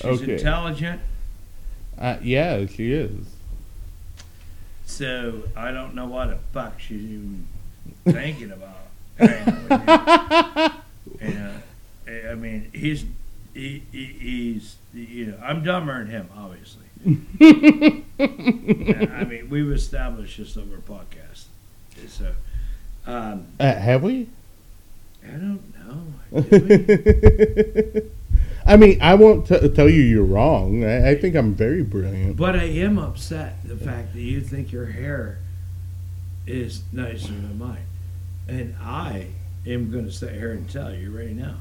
She's Okay. intelligent, Uh, yeah, she is. so I don't know what the fuck she's even thinking about. hanging with you. You know, I mean, he's he, he, he's you know I'm dumber than him, obviously. I mean, we've established this over podcast, so um, Uh, have we? I don't know. I mean, I won't t- tell you you're wrong. I, I think I'm very brilliant. But I am upset the fact that you think your hair is nicer than mine, and I am going to sit here and tell you right now,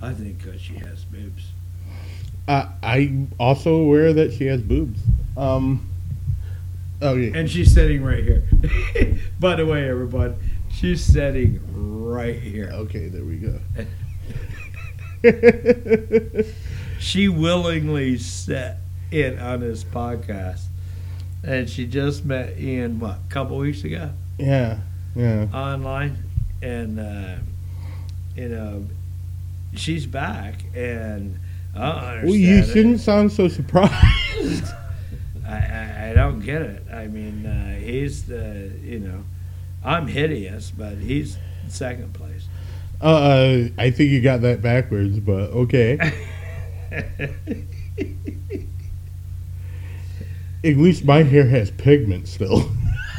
I think because she has boobs. Uh, I'm also aware that she has boobs. Um. Oh yeah. And she's sitting right here. By the way, everybody, she's sitting right here. Okay, there we go. She willingly sat in on this podcast, and she just met Ian what a couple weeks ago yeah, yeah. online, and uh, you know she's back, and I don't understand. Well, you shouldn't sound so surprised. I, I, I don't get it. I mean, uh, he's the you know, I'm hideous, but he's second place. Uh, I think you got that backwards, but okay. At least my hair has pigment still.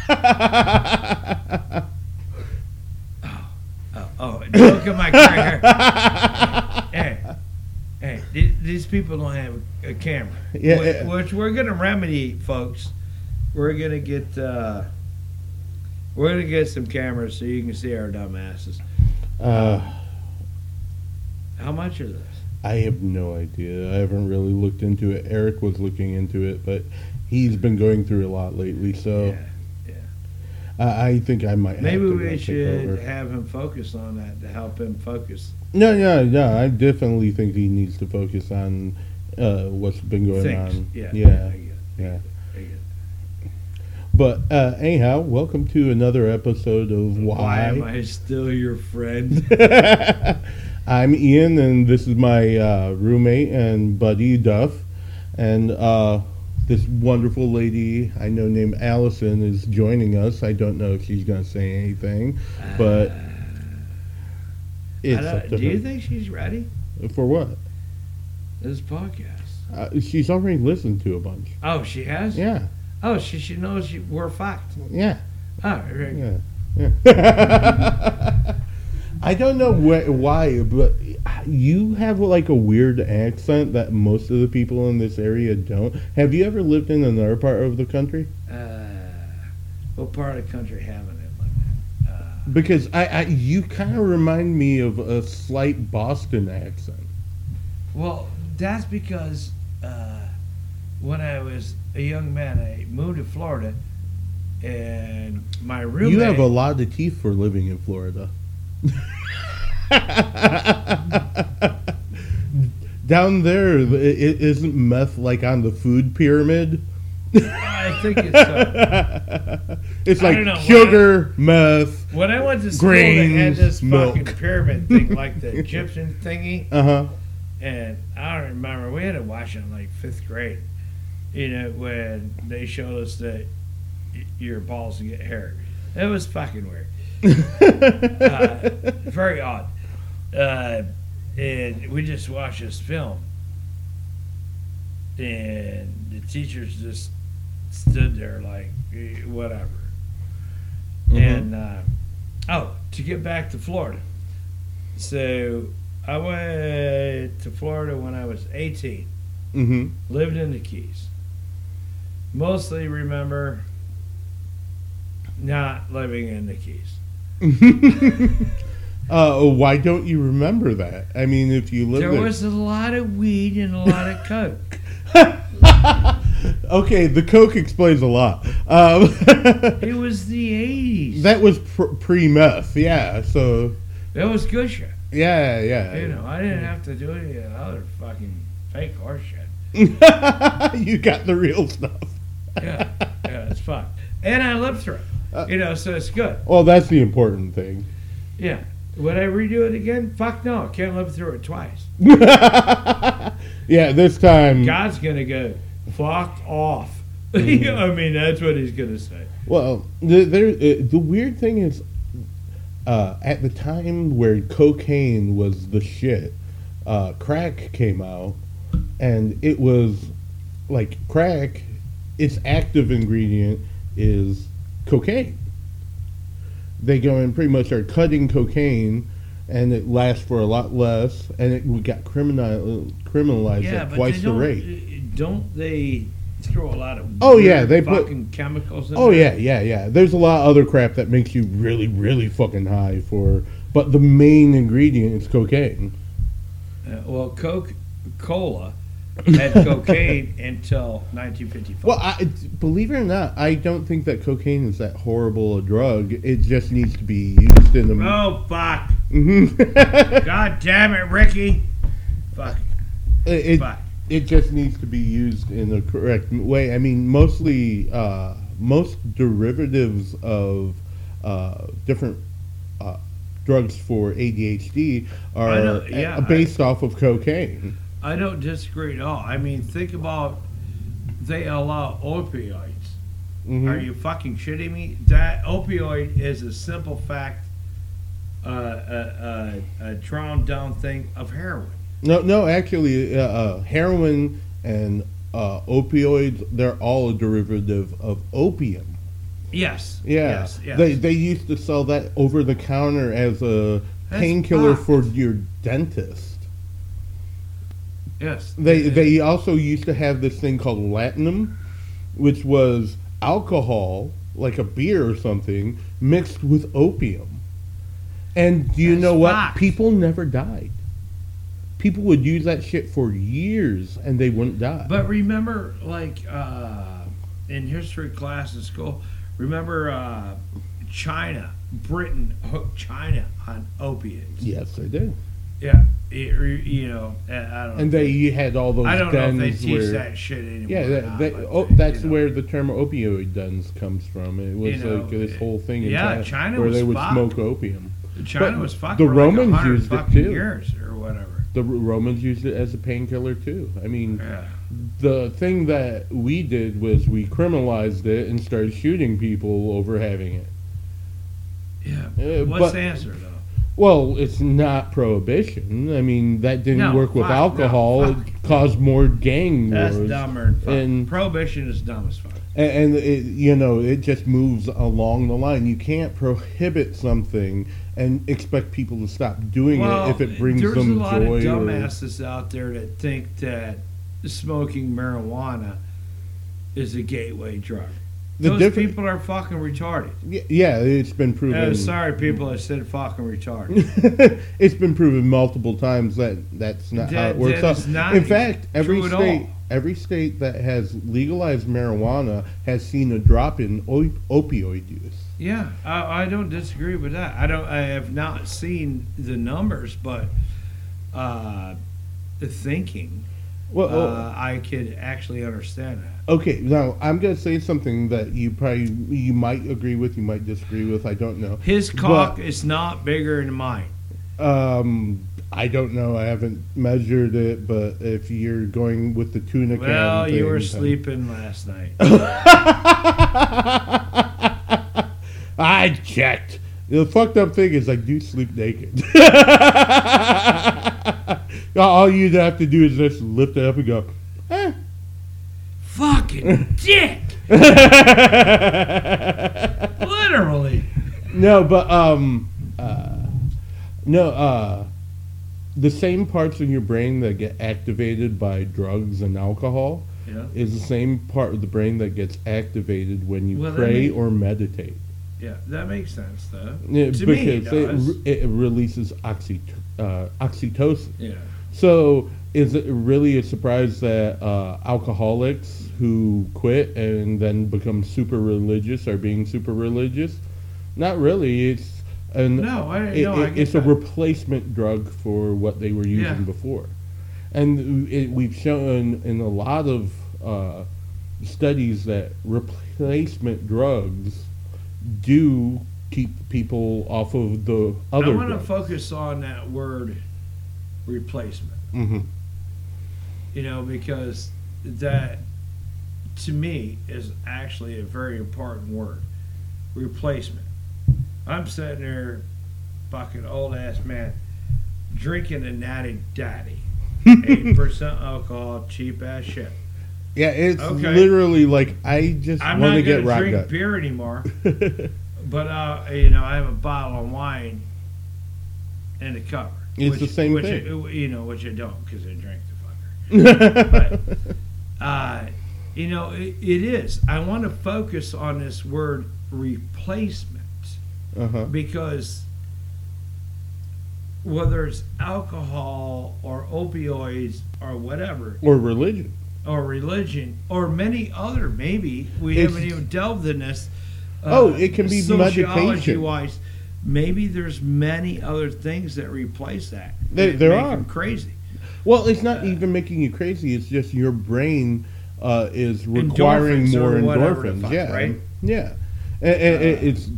Oh, oh, look at my gray hair. hey, hey, th- these people don't have a camera. Yeah, Wh- yeah. Which we're gonna remedy, folks. We're gonna get uh, we're gonna get some cameras so you can see our dumb asses. Uh, How much are this? I have no idea. I haven't really looked into it. Eric was looking into it, but he's been going through a lot lately, so yeah. I, I think I might. Maybe have to we should have him focus on that to help him focus No, no, no. I definitely think he needs to focus on uh, what's been going things. on. Yeah, yeah, it. yeah. I get it. But uh, anyhow, welcome to another episode of Why Why am I still your friend? I'm Ian, and this is my uh, roommate and buddy Duff, and uh, this wonderful lady I know named Allison is joining us. I don't know if she's going to say anything, but Uh, it's up to do you think she's ready? For what? This podcast. Uh, she's already listened to a bunch. Oh, she has. Yeah, Oh, she she knows you, we're fact. yeah. Oh, very good. Yeah. yeah. I don't know wh- why, but you have like a weird accent that most of the people in this area don't. Have you ever lived in another part of the country? Uh, what part of the country haven't it lived in? Uh, Because I, I you kind of remind me of a slight Boston accent. well, that's because uh, when I was a young man, I moved to Florida, and my roommate. You have a lot of teeth for living in Florida. Down there, i- i- isn't meth like on the food pyramid? I think it's. Uh, it's like don't know, sugar, meth. when I went to school, they had Grains, this fucking pyramid thing, like the Egyptian thingy. Uh huh. And I don't remember, we had to watch it in like fifth grade. You know, when they showed us that your balls get hair. It was fucking weird. Uh, very odd. Uh, and we just watched this film. And the teachers just stood there like, eh, whatever. Mhm. And, uh, oh, to get back to Florida. So I went to Florida when I was 18, mm-hmm. lived in the Keys. Mostly remember not living in the Keys. uh, why don't you remember that? I mean, if you live There there, was a lot of weed and a lot of coke. okay, the Coke explains a lot. Um, It was the 80s. that was pre meth, yeah. So That was good shit. yeah, yeah. You know, I didn't have to do any of the other fucking fake horse shit. you got the real stuff. Yeah, yeah, it's fun. And I lived through it. You know, so it's good. Well, that's the important thing. Yeah. Would I redo it again? Fuck no. I can't live through it twice. Yeah, this time. God's gonna go fuck off. Mm-hmm. I mean, that's what he's gonna say. Well, the, there, uh, the weird thing is, uh, at the time where cocaine was the shit, uh, crack came out, and it was like crack. Its active ingredient is cocaine. They go and pretty much are cutting cocaine, and it lasts for a lot less, and it got criminal criminalized Yeah, at twice the rate. Don't they throw a lot of Oh, yeah, they put- chemicals in Oh there? yeah, yeah, yeah. There's a lot of other crap that makes you really, really fucking high for, but the main ingredient is cocaine. Uh, well, Coca Cola had cocaine until 1955. Well, I, believe it or not, I don't think that cocaine is that horrible a drug. It just needs to be used in the. oh fuck! Mhm. God damn it, Ricky! Fuck! it, it, Fuck! it just needs to be used in the correct way. I mean, mostly uh, most derivatives of uh, different uh, drugs for ADHD are know, yeah, uh, based off of cocaine. I don't disagree at all. I mean, think about they allow opioids. Mhm. Are you fucking shitting me? That opioid is a simple fact, uh, a, a, a drawn down thing of heroin. No, no, actually, uh, uh, heroin and uh, opioids, they're all a derivative of opium. Yes. Yeah. Yes. Yes. They, they used to sell that over the counter as a painkiller for your dentist. Yes. They, they also used to have this thing called laudanum, which was alcohol, like a beer or something, mixed with opium. And do you That's know what? People never died. People would use that shit for years and they wouldn't die. But remember, like uh, in history class in school, remember uh, China, Britain hooked China on opiates. yes, they did. Yeah, it, you know, I don't. And they you had all those I don't know if they teach where that shit anymore. yeah, that, that, oh, they- that's you know. where the term opioid dens comes from. It was You know, like this whole thing in yeah, China, China where they would fucked. smoke opium. China but was fucked the Romans like used it too. years or whatever. The Romans used it as a painkiller too. I mean, Yeah. the thing that we did was we criminalized it and started shooting people over having it. Yeah. Uh, What's but- the answer though? Well, it's not prohibition. I mean, that didn't No, work with fuck, no, alcohol. fuck. it caused more gang That's wars. dumber than fuck. and- Prohibition is dumb as fuck. And, and it, you know, it just moves along the line. You can't prohibit something and expect people to stop doing it if it brings there's them a lot joy. of or- dumbasses out there that think that smoking marijuana is a gateway drug. The Those different- people are fucking retarded. Yeah, it's been proven. Uh, sorry, people, I said fucking retarded. it's been proven multiple times that that's not how it works that out. not In fact, every state, every state that has legalized marijuana has seen a drop in o- opioid use. yeah, I, I don't disagree with that. I don't. I have not seen the numbers, but uh, the thinking, Well, oh, uh, I could actually understand that. okay. Now I'm going to say something that you probably you might agree with, you might disagree with. I don't know. His cock is not bigger than mine. Um, I don't know. I haven't measured it, but if you're going with the tuna can, Well, you were sleeping last night. I checked. The fucked up thing is I do sleep naked. All you'd have to do is just lift it up and go, eh. Fucking dick! Literally. No, but um, uh, no, uh, the same parts in your brain that get activated by drugs and alcohol Yeah. is the same part of the brain that gets activated when you Well, pray make- or meditate. Yeah, that makes sense though. Yeah, to me, it because it, it releases oxy, uh, oxytocin. yeah. So, is it really a surprise that uh, alcoholics who quit and then become super religious are being super religious? Not really. It's an No, I, it- no, I it- it's a replacement drug for what they were using Yeah. before, and it, we've shown in a lot of uh, studies that replacement drugs do keep people off of the other. I want to focus on that word replacement. Mhm. You know, because that to me is actually a very important word. Replacement. I'm sitting there, fucking old ass man, drinking a natty daddy. Eight percent alcohol, cheap ass shit. Yeah, it's Okay. literally like I just I'm want to get rocked drink up. beer anymore. But uh, you know, I have a bottle of wine in the cover. It's the same which thing. You know, which I don't because I drank the fucker. Uh, you know, it, it is. I want to focus on this word replacement uh-huh. because whether it's alcohol or opioids or whatever, Or religion. or religion or many other maybe we It's- haven't even delved in this uh, Oh, it can be sociology medication. wise maybe there's many other things that replace that They, that there are. crazy Well, it's not even making you crazy. It's just your brain uh, is requiring Endorphins more endorphins. fuck, yeah, right? yeah. And, and Uh, it's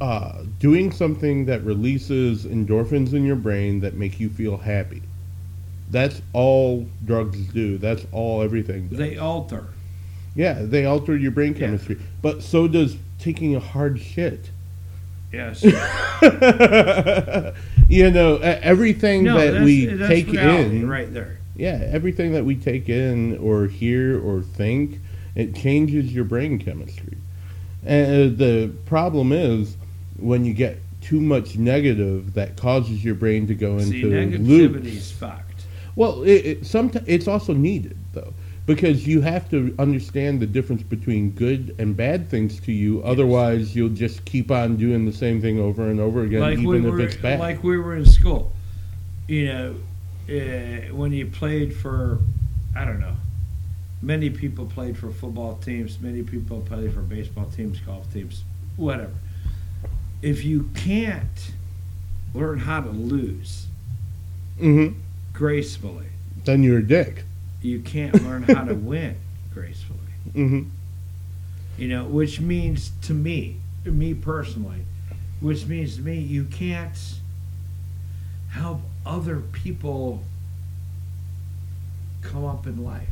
uh, doing something that releases endorphins in your brain that make you feel happy. That's all drugs do. That's all everything. Does. they alter Yeah, they alter your brain Yeah. chemistry. But so does taking a hard shit. Yes you know, everything no that we take in, right there yeah, everything that we take in or hear or think, it changes your brain chemistry. And uh, the problem is when you get too much negative, that causes your brain to go see into negativity's loops. fucked Well, it, it, sometimes it's also needed because you have to understand the difference between good and bad things to you. Otherwise, you'll just keep on doing the same thing over and over again, like we even were if it's bad. like we were in school you know uh, when you played for i don't know many people played for football teams many people played for baseball teams golf teams whatever if you can't learn how to lose hmm gracefully Then you're a dick. You can't learn how to win gracefully. Hmm you know which means to me me personally which means to me you can't help other people come up in life.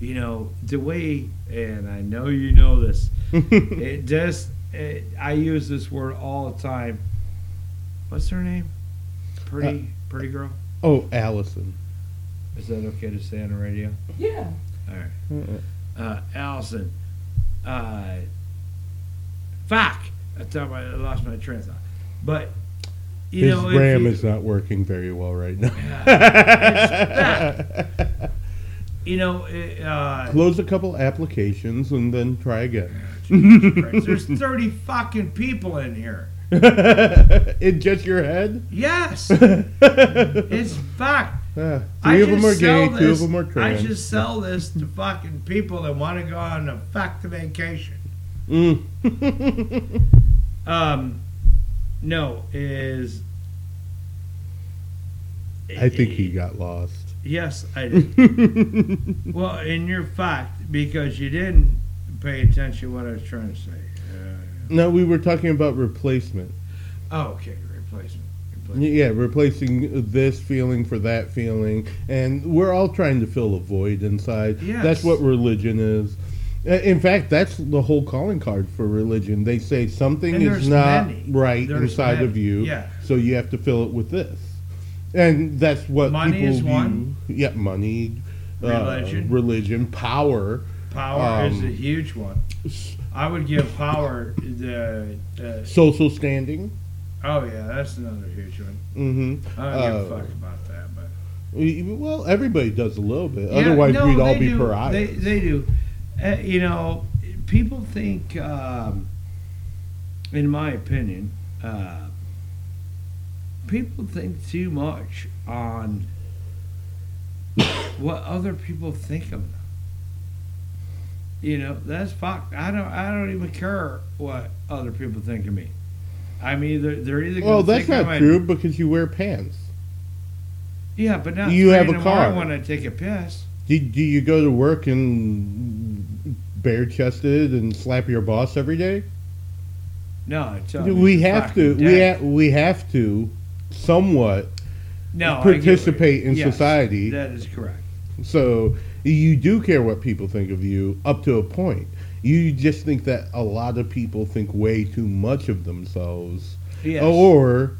You know the way and i know you know this it just it, i use this word all the time. What's her name? Pretty pretty girl? oh, Allison. Is that okay to say on the radio Yeah. all right uh, Allison. Uh, fuck! I thought I lost my train of thought. But you His know, RAM you- is not working very well right now. you know, it, uh, Close a couple applications and then try again. There's thirty fucking people in here. in just your head? Yes, it's fuck. Ah, I of them just are gay, sell two this- of them are trans. I just sell this to fucking people that want to go on a fuck vacation. Mm. Um, no, is I think he got lost. Yes, I did. well, and you're fucked because you didn't pay attention to what I was trying to say. Uh, No, we were talking about replacement. oh, okay, replacement. Yeah, replacing this feeling for that feeling, and we're all trying to fill a void inside. Yes. That's what religion is. Uh, In fact, that's the whole calling card for religion. They say something is not many. right There's inside many. of you, Yeah. so you have to fill it with this. And that's what Money people is view. one. Yeah, money, Religion. uh, religion, power. Power is Um, a huge one. I would give power the. Uh, social standing. Oh yeah, that's another huge one. Mm-hmm. I don't give a fuck about that, but Well, everybody does a little bit. Yeah, Otherwise, no, we'd all be do. pariahs. They, they do. Uh, you know, people think, um, in my opinion, uh, people think too much on what other people think of them. You know, that's fuck. I don't. I don't even care what other people think of me. I'm either they're either. Gonna well, that's not I'm a- true because you wear pants. Yeah, but now You have a car. morning want to take a piss. Do, do you go to work and bare chested and slap your boss every day? No, I we have to. We ha- we have to somewhat no I participate in yes, society. That is correct. So you do care what people think of you up to a point. You just think that a lot of people think way too much of themselves, Yes. or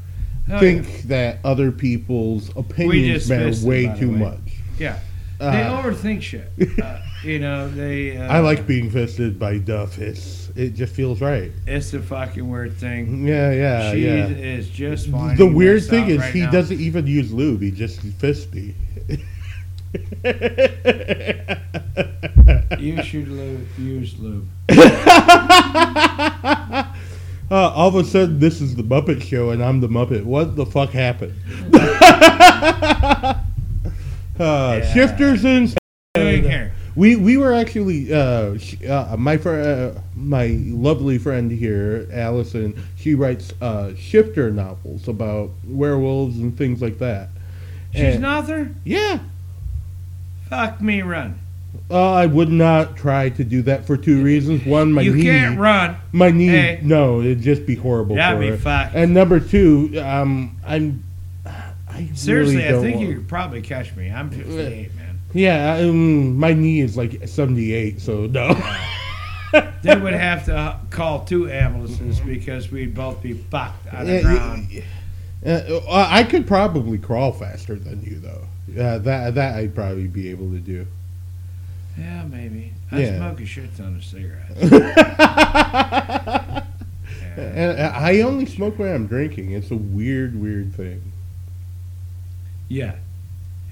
Oh, think that other people's opinions matter way by the too way. much. Yeah. Uh, they overthink shit. Uh, you know, they. Uh, I like being fisted by Duff. It's it just feels right. It's a fucking weird thing. Yeah, yeah, she yeah. is just fine. The weird thing is he doesn't even use lube. He just fists me. You should lube, use lube. Uh, all of a sudden, this is the Muppet Show, and I'm the Muppet. What the fuck happened? uh, Yeah. Shifters and Doing here. we we were actually uh, uh, my fr- uh, my lovely friend here, Allison. She writes uh, shifter novels about werewolves and things like that. She's And- not there. Yeah, Fuck me, run. uh, I would not try to do that for two reasons. One, my you knee, can't run. my knee. Hey. No, it'd just be horrible. That'd for be it. fucked. And number two, um, I'm. I Seriously, really I think want- you could probably catch me. I'm 58, man. Yeah, um, my knee is like 78, so no. They would have to uh, call two ambulances because we'd both be fucked on the ground. Uh, I could probably crawl faster than you, though. Uh, that that I'd probably be able to do. Yeah, maybe. I Yeah. smoke a shit ton of cigarettes. Yeah. And I only smoke when I'm drinking. It's a weird, weird thing. yeah.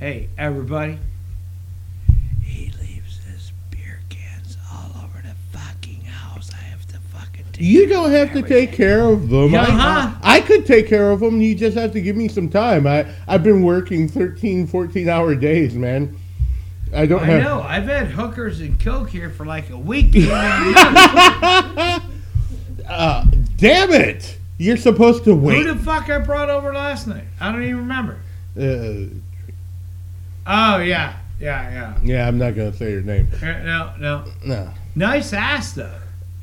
Hey, everybody. He leaves his beer cans all over the fucking house. I have to fucking take You don't have to take care of them. I- Uh-huh. I, could take care of them. You just have to give me some time. I, I've been working 13, 14 hour days, man. I don't I have. know. I've had hookers and coke here for like a week. Uh, damn it! You're supposed to wait. Who the fuck I brought over last night? I don't even remember. Uh, Oh yeah, yeah, yeah, Yeah, I'm not gonna say your name. Uh, No, no. No. Nice ass though.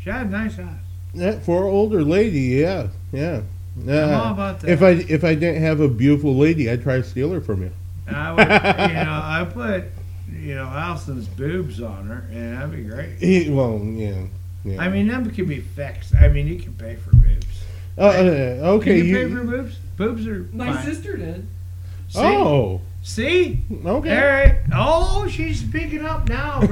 She had a nice ass. Yeah, for an older lady, yeah, yeah. I'm Uh, all about that. If I if I didn't have a beautiful lady, I'd try to steal her from you. I would, you know, I put, you know, Allison's boobs on her, and that'd be great. He, well, yeah, yeah. I mean, them can be fixed. I mean, you can pay for boobs. Uh, uh, Can okay. you, You, pay for boobs? Boobs are My fine. sister did. See? oh, See? All okay. right. Oh, she's speaking up now. now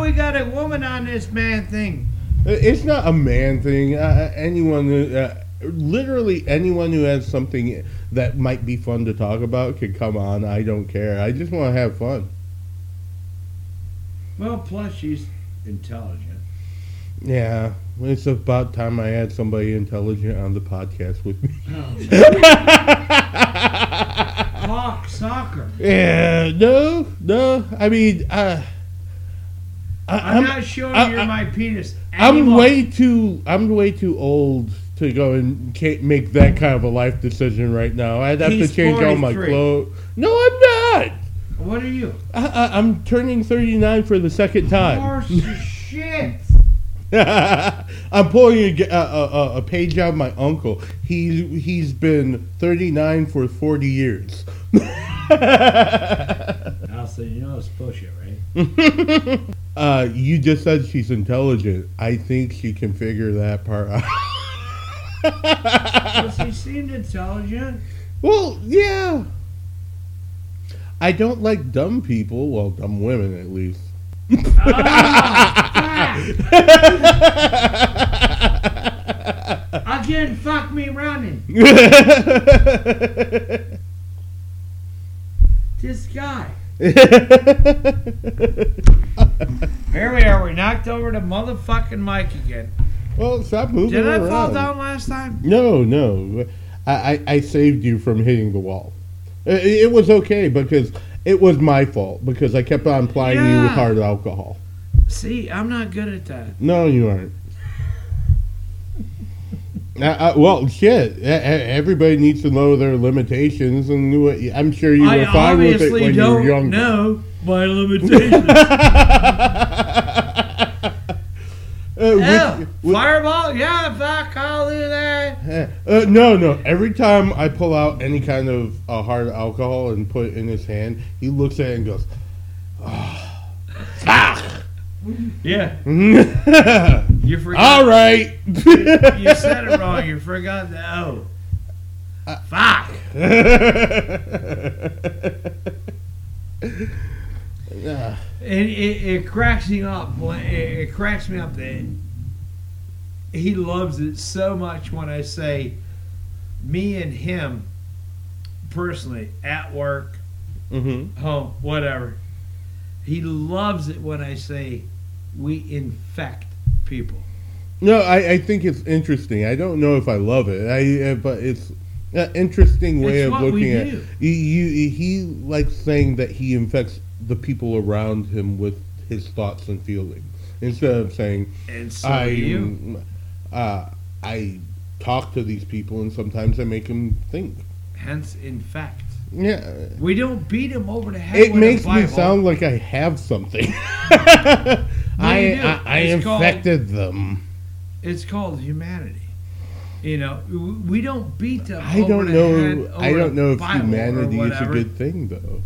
we got a woman on this man thing. It's not a man thing. Uh, anyone, who, uh, literally anyone who has something that might be fun to talk about can come on. I don't care. I just want to have fun. Well, plus she's intelligent. Yeah, it's about time I had somebody intelligent on the podcast with me. Hawk soccer. yeah, no, no. I mean, uh, I, I'm, I'm, not showing I- you I- my penis. I'm way too. I'm way too old to go and ca- make that kind of a life decision right now. I'd have He's to change all my clothes. No, I'm not. What are you? I, I'm turning 39 for the second time. Horse shit. I'm pulling a, a, a, a page out of my uncle. He's he's been 39 for 40 years. Allison, you know it's bullshit, right? uh, you just said she's intelligent. I think she can figure that part out. Well, she seemed intelligent. well, yeah. I don't like dumb people. Well, dumb women at least. Again, fuck me running. This guy. Here we are. We knocked over the motherfucking mic again. well, stop moving Did I around. fall down last time? No, no. I, I, I saved you from hitting the wall. It, it was okay because it was my fault because I kept on plying you with hard alcohol. See, I'm not good at that. No, you aren't. Uh, uh, well, shit. Everybody needs to know their limitations, and I'm sure you were I fine with it when you were don't young. know my limitations. Uh, Yeah, Fireball? Yeah, fuck, I'll do that. Eh, Uh, no, no. Every time I pull out any kind of uh, hard alcohol and put it in his hand, he looks at it and goes, Yeah, "Ah." you forgot. "All right." You said it wrong. You forgot the O. Fuck. Yeah. And it, it cracks me up. It, it cracks me up that he loves it so much when I say me and him personally at work, hmm home, whatever. He loves it when I say we infect people. No, I, I think it's interesting. I don't know if I love it, I uh, but it's an interesting way It's of looking at. do. You, you, he likes saying that he infects the people around him with his thoughts and feelings instead of saying And so I you. uh, I talk to these people and sometimes I make them think. Hence, infect. Yeah, We don't beat him over the head. it makes me sound like I have something. I. I, I It's called- infected them. It's called humanity. You know, we don't beat them. I don't know. head I don't know if humanity is a good thing, though.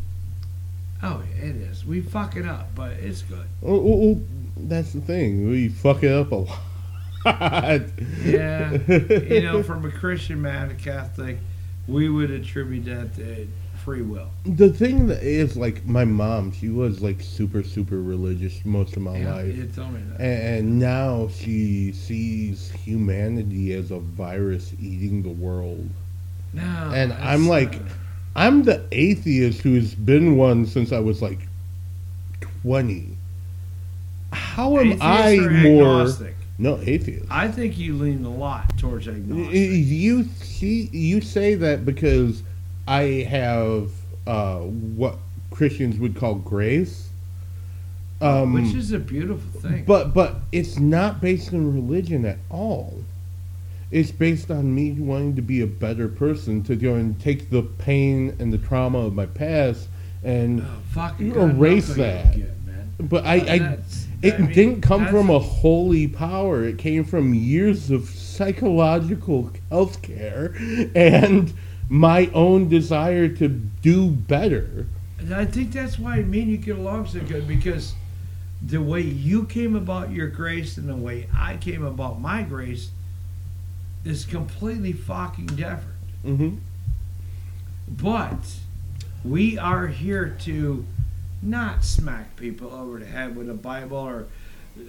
Oh, it is. We fuck it up, but it's good. Well, well, well, that's the thing. We fuck it up a lot. Yeah, you know, from a Christian man, a Catholic, we would attribute that to free will. the thing that is like my mom. She was like super, super religious most of my Yeah, life. you told me that. And now she sees humanity as a virus eating the world. No, and I'm like- uh, I'm the atheist who's been one since I was like 20. How am atheist I or more. agnostic? No, atheist. I think you lean a lot towards agnostic. You see, you say that because I have uh, what Christians would call grace. Um, which is a beautiful thing. But but it's not based on religion at all. It's based on me wanting to be a better person to go and take the pain and the trauma of my past and oh, you God, erase that. get, but I, I it I mean, didn't come from a holy power. It came from years of psychological health care and my own desire to do better. And I think that's why me and you get along so good because the way you came about your grace and the way I came about my grace is completely fucking different. hmm But we are here to not smack people over the head with a Bible or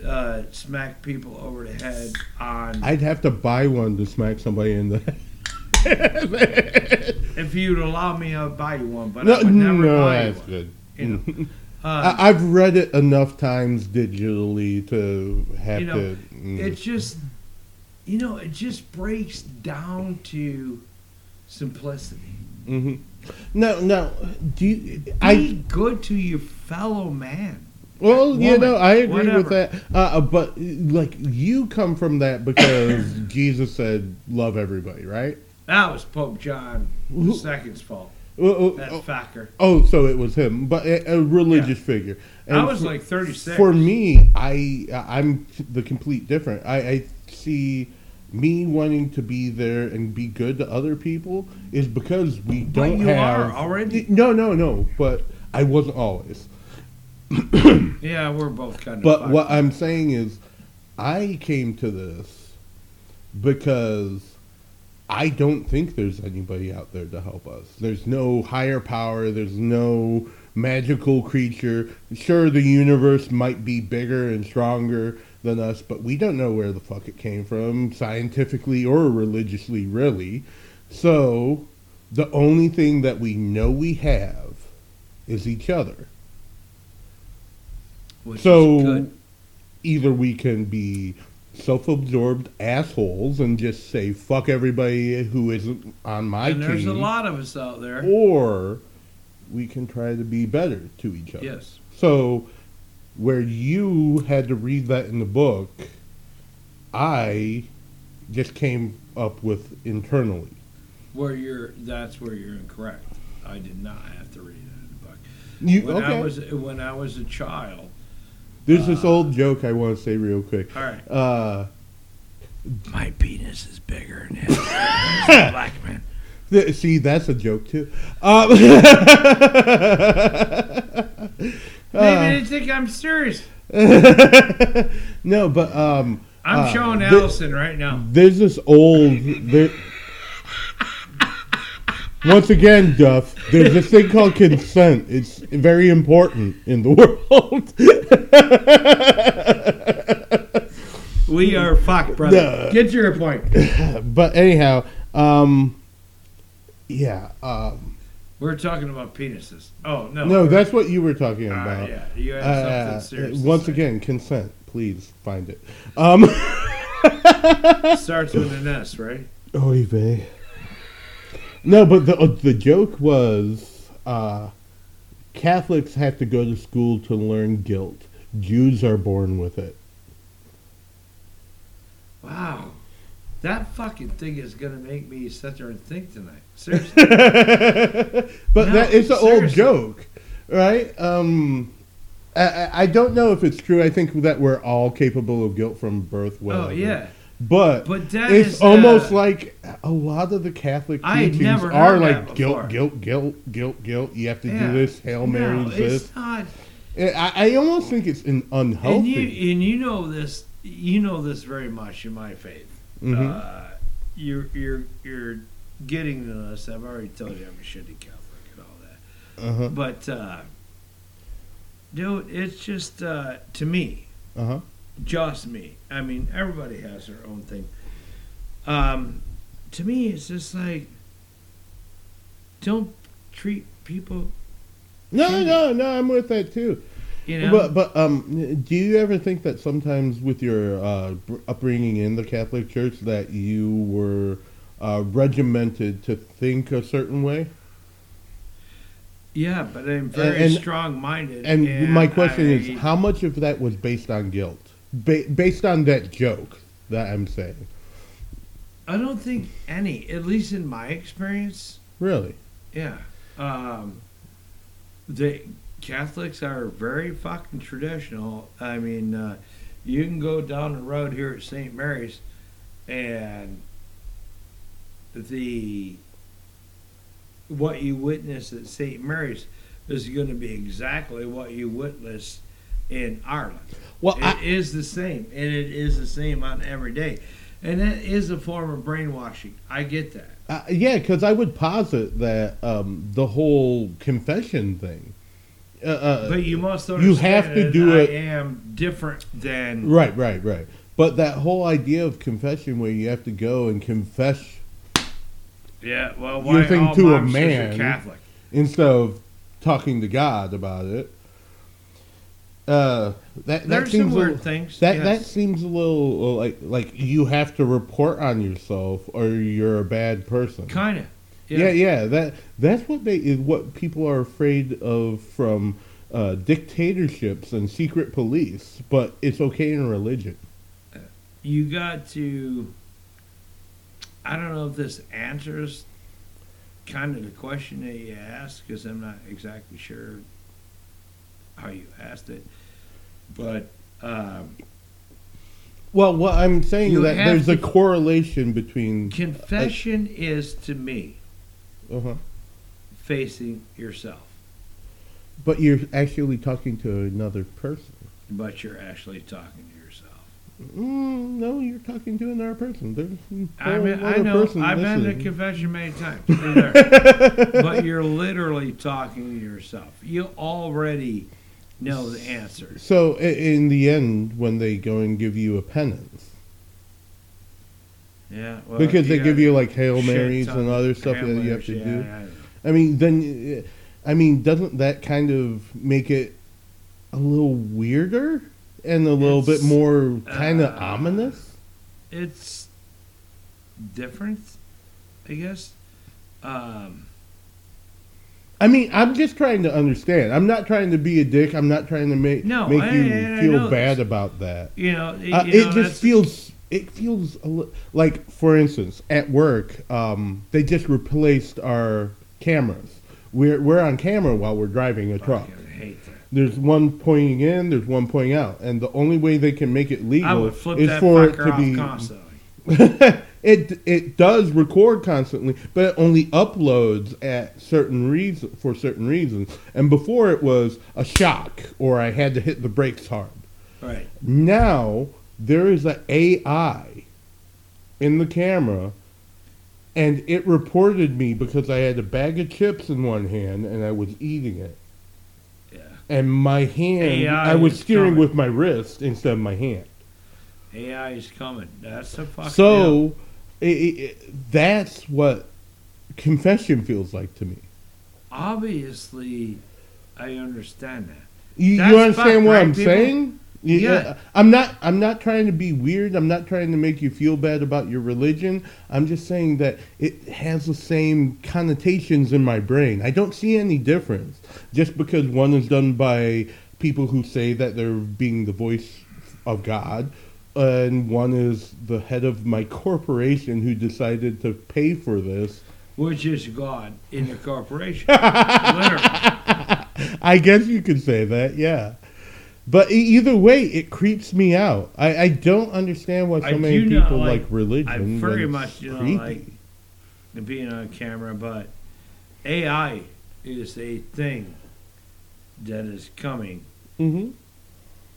uh, smack people over the head on. I'd have to buy one to smack somebody in the head. if you'd allow me, I'd buy you one, but no, I would never no, buy that's one. good. You know, Uh, I, I've read it enough times digitally to have You know, to. mm. it just you know it just breaks down to simplicity hmm No, no. Do you? be I good to your fellow man well, you know, I agree with that. Uh, Uh, but like, you come from that because Jesus said, "Love everybody," right? that was pope john II's fault Oh, oh, that oh, fucker oh, so it was him, but a, a religious figure. i was for- like 36 For me, I I'm the complete different. I, I see me wanting to be there and be good to other people is because we don't but you have are already. No, no, no. But I wasn't always. yeah we're both kind of But fucked. what I'm saying is, I came to this because I don't think there's anybody out there to help us. There's no higher power. There's no magical creature. Sure, the universe might be bigger and stronger than us, but we don't know where the fuck it came from, scientifically or religiously, really. So, the only thing that we know we have is each other. Which So either we can be self-absorbed assholes and just say fuck everybody who isn't on my and there's a lot of us out there or we can try to be better to each other. yes So where you had to read that in the book, I just came up with internally. where you're that's where you're incorrect i did not have to read it in the book You when okay? i was when i was a child There's this uh, old joke I want to say real quick. all right uh, My penis is bigger than his. Black man. See, that's a joke too. Um, Maybe they think I'm serious. no, but um, I'm uh, showing th- Allison right now. There's this old. There, once again, Duff, there's this thing called consent. It's very important in the world. We are fucked, brother. No. Get to your point. but anyhow, um, yeah. Um, We're talking about penises. Oh no. no, that's what you were talking Ah, about. yeah. You have Uh, something serious. to once again, consent. Please find it. Um, starts with an S, right? Oy vey. No, but the uh, the joke was uh, Catholics have to go to school to learn guilt. Jews are born with it. Wow. That fucking thing is gonna make me sit there and think tonight. Seriously. but No, that it's an old joke, right? Um, I, I- don't know if it's true. I think that we're all capable of guilt from birth. Well, oh yeah. but But that it's is, almost uh, like a lot of the Catholic teachings are like guilt, guilt, guilt, guilt, guilt. You have to Yeah. do this. Hail Mary, No, this. it's not. I, I almost think it's an And unhealthy. you and you know this. You know this very much in my faith. Mhm. Uh, you're you're you're getting to this. I've already told you I'm a shitty Catholic and all that. uh huh. But uh, dude, it's just uh, to me, Uh huh. just me. I mean, everybody has their own thing. Um, to me, it's just like don't treat people. No, no, no. I'm with that too. You know, But but um, do you ever think that sometimes with your uh, upbringing in the Catholic Church that you were uh, regimented to think a certain way? yeah, but I'm very and- strong-minded. And, my question I- is, how much of that was based on guilt, ba- based on that joke that I'm saying? I don't think any, at least in my experience. Really? Yeah. Um, the Catholics are very fucking traditional. I mean, uh, you can go down the road here at St. Mary's and the what you witness at St. Mary's is going to be exactly what you witness in Ireland. Well, It is the same, and it is the same on every day. And that is a form of brainwashing. I get that. Uh, yeah, because I would posit that um, the whole confession thing. Uh, uh, But you must you have to do I am different than right, right, right. But that whole idea of confession, where you have to go and confess yeah. Well, why thinking all to a man. Catholic? instead of talking to God about it. Uh, that that seems some a weird little- things. That yes. that seems a little like like you have to report on yourself or you're a bad person. kind of. Yeah, yeah. That that's what they is what people are afraid of from uh, dictatorships and secret police. But it's okay in religion. You got to. I don't know if this answers kind of the question that you asked because I'm not exactly sure how you asked it, but. Um, Well, what I'm saying is that there's a correlation between. confession is to me Uh-huh. facing yourself, But you're actually talking to another person. but you're actually talking to yourself. Mm, no, you're talking to another person. There's I mean, I know. I've been to confession many times, but you're literally talking to yourself. You already know the answer. So in the end, when they go and give you a penance, Yeah, well, because they give you like Hail Marys and other stuff that you have to yeah, do. yeah. I mean, then, uh, I mean, doesn't that kind of make it a little weirder and a little bit more kind of uh, ominous? It's different, I guess. Um, I mean, I'm just trying to understand. I'm not trying to be a dick. I'm not trying to make No, make I- you I- I feel bad about that. you know, you Uh, know, it just feels it feels a li- like for instance at work um, they just replaced our cameras we're, we're on camera while we're driving a truck Fucking hate that. there's one pointing in there's one pointing out and the only way they can make it I legal would flip is that for it fucker to off be constantly. it it does record constantly, but it only uploads at certain reason for certain reasons. And before it was a shock or I had to hit the brakes hard. Right. Now there is an AI in the camera, and it reported me because I had a bag of chips in one hand and I was eating it. Yeah. And my hand, AI I was steering coming. with my wrist instead of my hand. AI is coming. That's a fuck. So, i i that's what confession feels like to me. obviously, I understand that. You, you understand what right, I'm people? saying? Yeah. uh, I'm not. I'm not trying to be weird. I'm not trying to make you feel bad about your religion. I'm just saying that it has the same connotations in my brain. I don't see any difference just because one is done by people who say that they're being the voice of God, and one is the head of my corporation who decided to pay for this. Which is God in the corporation. Literally. I guess you could say that, yeah. But either way, it creeps me out. I, I don't understand why so I many people like- like, religion. I very much do not creepy. like being on camera, but AI is a thing that is coming, Mhm.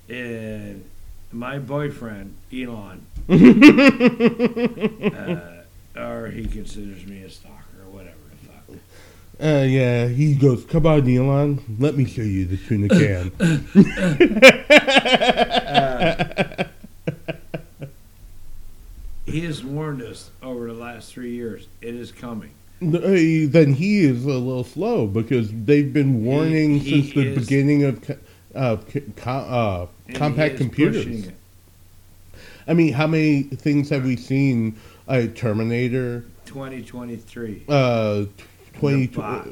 and my boyfriend Elon, uh, or he considers me a stalker or whatever the fuck. Uh, yeah, he goes, "Come on, Elon, let me show you the tuna can." He has warned us over the last three years. It is coming. Uh, then he is a little slow because they've been warning he since the is- beginning of uh, co- co- uh, compact computers. I mean, how many things have we seen? Uh, Terminator, 2023. uh, twenty.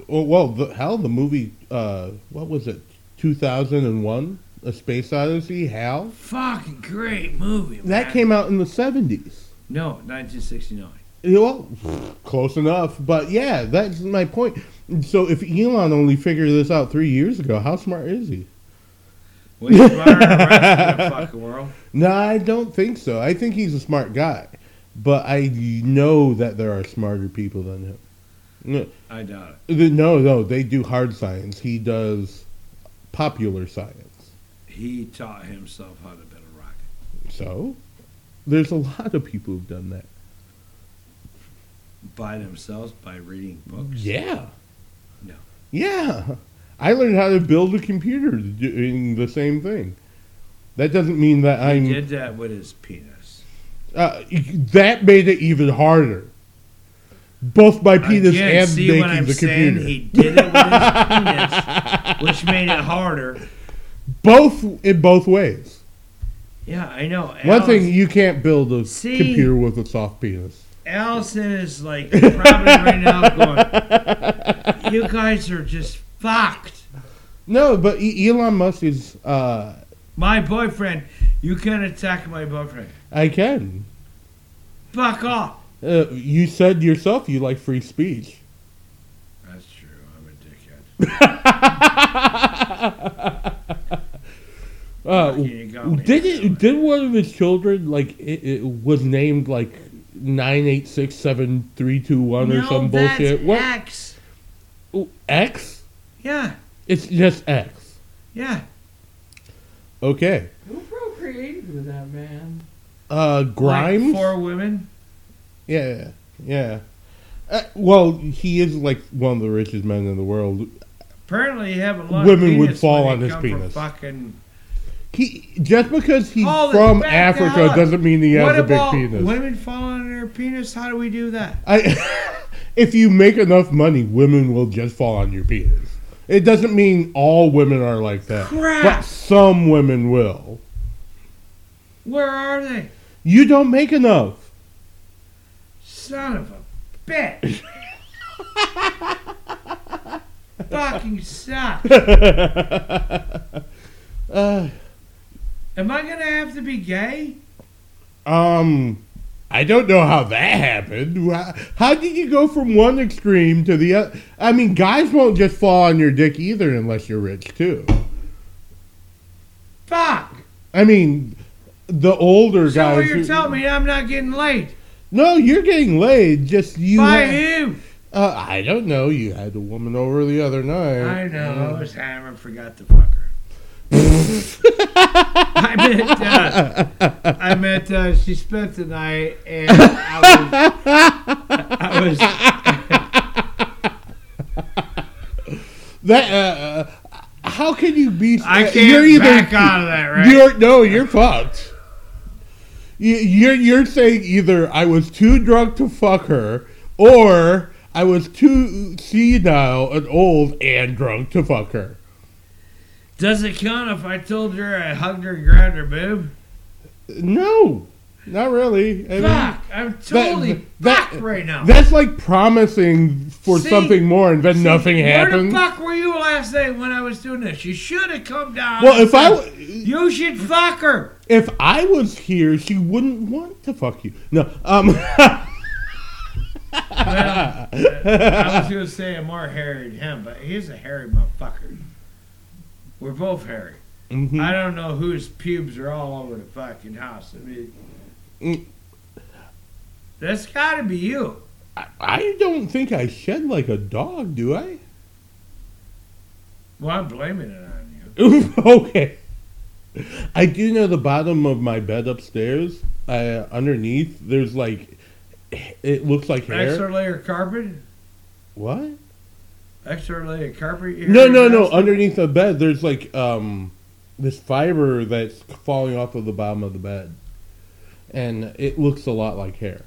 Oh, well, the, hell, the movie. Uh, what was it? Two thousand and one, A Space Odyssey. Hal. Fucking great movie. Man. That came out in the seventies. No, 1969. Well, close enough, but yeah, that's my point. So if Elon only figured this out three years ago, how smart is he? Way smarter than the rest of the fucking world. No, I don't think so. I think he's a smart guy, but I know that there are smarter people than him. No, I doubt it. no, no, they do hard science. He does popular science. He taught himself how to build a rocket So there's a lot of people who've done that. by themselves by reading books. Yeah. No. Yeah. I learned how to build a computer doing the same thing. That doesn't mean that I'm. did that with his penis. Uh, that made it even harder. Both my penis Again, and see making what I'm the saying? computer. He did it with his penis, which made it harder. Both in both ways. Yeah, I know. One Alice- thing you can't build a See? computer with a soft penis. Allison is like probably right now going, "You guys are just fucked." No, but E- Elon Musk is. Uh, My boyfriend, you can't attack my boyfriend. I can. Fuck off. Uh, you said yourself you like free speech. That's true. I'm a dickhead. Uh, You did it? Did one of his children like it, it was named like nine eight six seven three two one or some that's bullshit? What X. Ooh, X? Yeah, It's just X. yeah. Okay. Who procreated with that man? Uh, Grimes. Like four women. Yeah, yeah. Uh, well, he is like one of the richest men in the world. Apparently, you have a lot Women would fall on his penis. Fucking. He just because he's it, from back the hell Africa doesn't mean he has what a big penis. women fall on their penis? How do we do that? I, if you make enough money, women will just fall on your penis. It doesn't mean all women are like that, Crap. but some women will. Where are they? You don't make enough. Son of a bitch. Fucking suck. uh, Am I gonna have to be gay? um, I don't know how that happened. How, how did you go from one extreme to the other? I mean, guys won't just fall on your dick either unless you're rich too. Fuck. I mean, the older So guys. you're who- telling me I'm not getting laid? No, you're getting laid. Just you. By ha- who? uh, I don't know. You had a woman over the other night. I know. I was hammered. Forgot to fuck her. I meant. Uh, I meant. Uh, she spent the night, and I was. I was. That. Uh, uh, how can you be? I uh, can't you're either, back out of that, right? You're no. You're fucked. You- You're you're saying either I was too drunk to fuck her, or I was too senile and old and drunk to fuck her. Does it count if I told her I hugged her and grabbed her boob? No, not really. I mean, I'm totally that- fucked right now. That's like promising for See? something more and then See, nothing Where happens. the fuck were you last night when I was doing this? You should have come down. Well, if I said, w- you should fuck her. If I was here, she wouldn't want to fuck you. No, um, Well, I was gonna say I'm more hairy than him, but he's a hairy motherfucker. We're both hairy. mhm. I don't know whose pubes are all over the fucking house. I mean, Mm. that's got to be you. I, I don't think I shed like a dog, do I? Well, I'm blaming it on you. okay. I do know the bottom of my bed upstairs. Uh, underneath, there's like, it looks like hair. Extra layer carpet. What? Extra layer carpet. No, no, no. Underneath the bed, there's like um, this fiber that's falling off of the bottom of the bed, and it looks a lot like hair.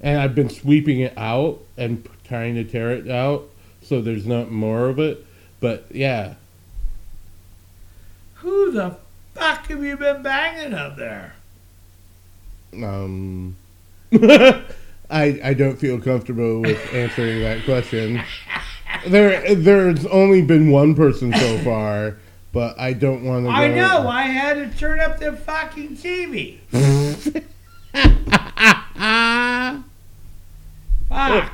And I've been sweeping it out and trying to tear it out so there's not more of it. But yeah, Who the fuck have you been banging up there? um, I I don't feel comfortable with answering that question. There there's only been one person so far, but I don't want to. I know. I had to turn up the fucking TV. Fuck.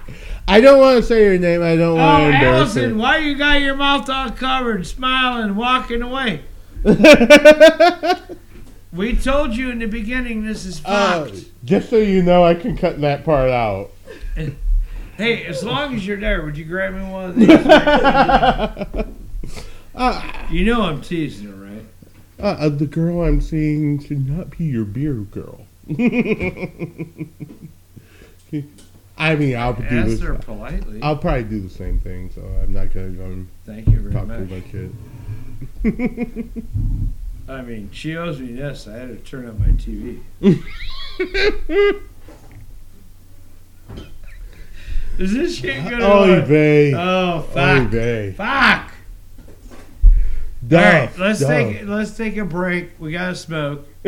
I don't want to say your name. I don't Oh, want to embarrass Allison, why you got your mouth all covered, smiling, walking away? We told you in the beginning this is Uh, fucked. just so you know, I can cut that part out. hey, as long as you're there, would you grab me one of these? uh, you know I'm teasing her, right? uh, the girl I'm seeing should not be your beer girl. I mean, I'll do Ask this. politely. I'll probably do the same thing, so I'm not gonna go and Thank you very talk too much. much shit. I mean, she owes me this. I had to turn on my TV. Is this shit gonna Oy work? vey. Oh fuck! vey. Fuck! Duff, All right, let's duff. take let's take a break. We gotta smoke.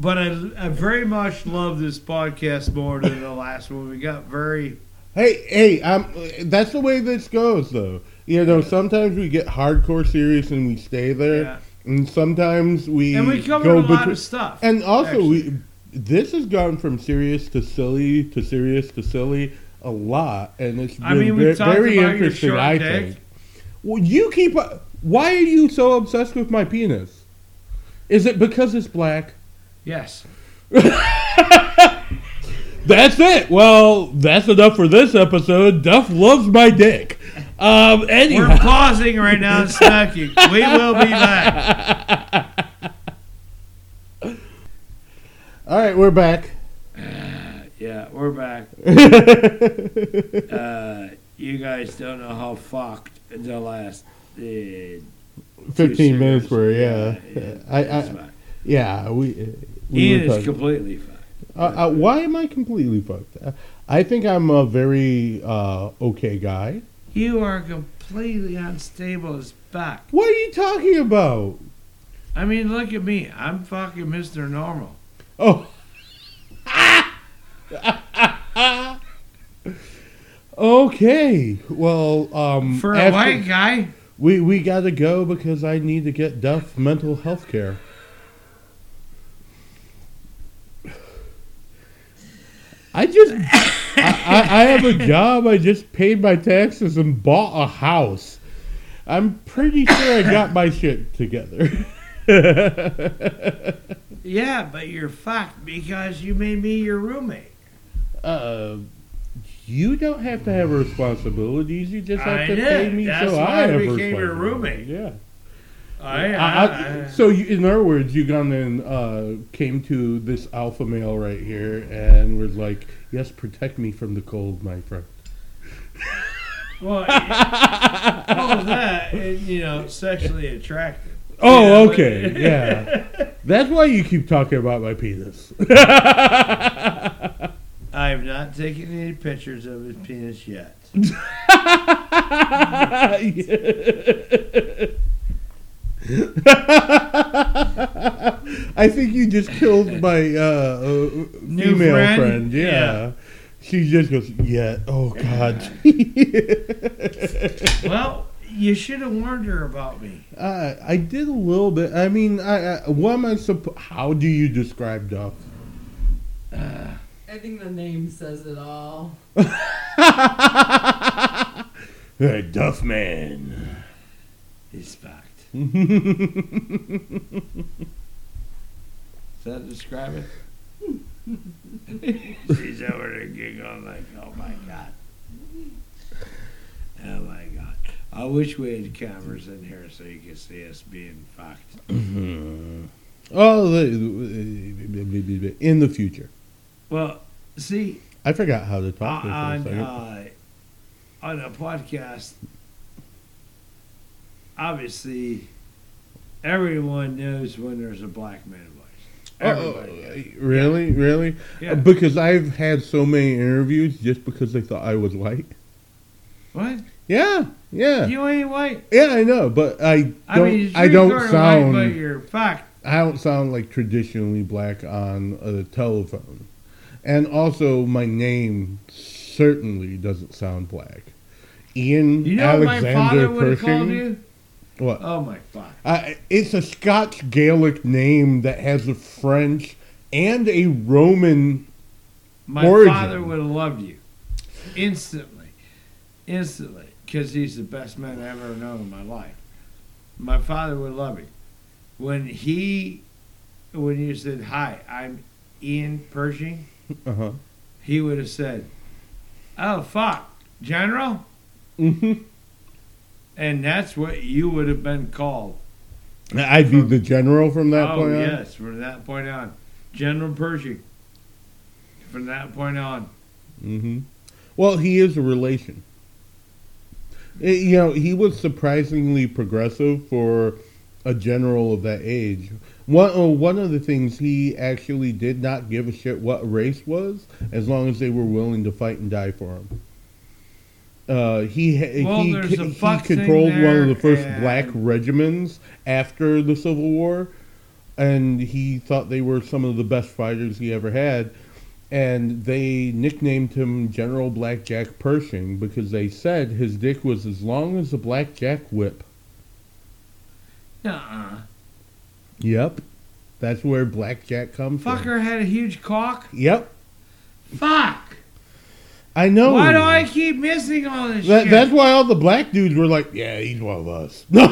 But I, I very much love this podcast more than the last one. We got very Hey, hey, um, that's the way this goes, though. You know, sometimes we get hardcore serious and we stay there, yeah, and sometimes we and we covered go a lot between- of stuff. And also, actually. we this has gone from serious to silly to serious to silly a lot, and it's been I mean, we ve- talked very about your interesting. I dick. think. Well, you keep. Why are you so obsessed with my penis? Is it because it's black? yes, That's it. Well, that's enough for this episode. Duff loves my dick. Um, we're pausing right now and smoking. We will be back. All right, we're back. Yeah, we're back. Uh, you guys don't know how fucked the last uh, two Fifteen minutes were yeah. yeah, I, I yeah we. uh, we Ian were is completely fine. Uh, uh, why am I completely fucked? Uh, I think I'm a very uh, okay guy. You are completely unstable as fuck. What are you talking about? I mean, look at me. I'm fucking Mr. Normal. Oh. okay. Well, um, For a white guy, we we got to go because I need to get Duff mental health care. I just I, I, have a job. I just paid my taxes and bought a house. I'm pretty sure I got my shit together. Yeah, but you're fucked because you made me your roommate. uh, you don't have to have responsibilities. You just have I to did. pay me That's so why I have became your roommate. Yeah. I, I- I, I- so, you, in other words, you gone and uh, came to this alpha male right here and was like, "Yes, protect me from the cold, my friend." well, all of that, you know, sexually attractive. Oh, Yeah, but- okay, yeah. That's why you keep talking about my penis. I have not taken any pictures of his penis yet. I think you just killed my uh, uh, New female friend? friend. Yeah. Yeah. She just goes, yeah. Oh God. Well, you should have warned her about me. uh, I did a little bit. I mean, I, I what am I supposed? How do you describe Duff? I think the name says it all. Hey, Duff man. Does that describe it? She's over there giggling like, oh my god. Oh my god. I wish we had cameras in here so you could see us being fucked. Oh, in the future. Well, see, I forgot how to talk on, uh, on a podcast, obviously, everyone knows when there's a black man voice. Oh, oh, Everybody knows. Oh, really, really? Yeah. Uh, because I've had so many interviews just because they thought I was white. What? Yeah, yeah, You ain't white. yeah. I know, but I don't. I mean, I don't sound. white, you're fucked. I don't sound like traditionally black on a telephone, and also my name certainly doesn't sound black. Ian You know Alexander father would called Pershing. What? Oh my fuck. Uh, it's a Scotch Gaelic name that has a French and a Roman. My Origin. father would have loved you instantly, instantly, because he's the best man I've ever known in my life. My father would love you when he, when you said hi, I'm Ian Pershing. Uh huh. He would have said, "Oh fuck, General," hmm and that's what you would have been called. I'd be the general from that oh point on. yes, from that point on, General Pershing. From that point on, Mm-hmm. Well, he is a relation. Eh, you know, he was surprisingly progressive for a general of that age. One, oh, one of the things he actually did not give a shit what race was, as long as they were willing to fight and die for him. Uh, he Well, he, he controlled one of the first and- black regiments after the Civil War, and he thought they were some of the best fighters he ever had and they nicknamed him General Blackjack Pershing because they said his dick was as long as a blackjack whip. nuh-uh. Yep, that's where blackjack comes from. Fucker had a huge cock. Yep, Fuck. I know. Why do I keep missing all this That, shit? that's why all the black dudes were like, "Yeah, he's one of us." I'm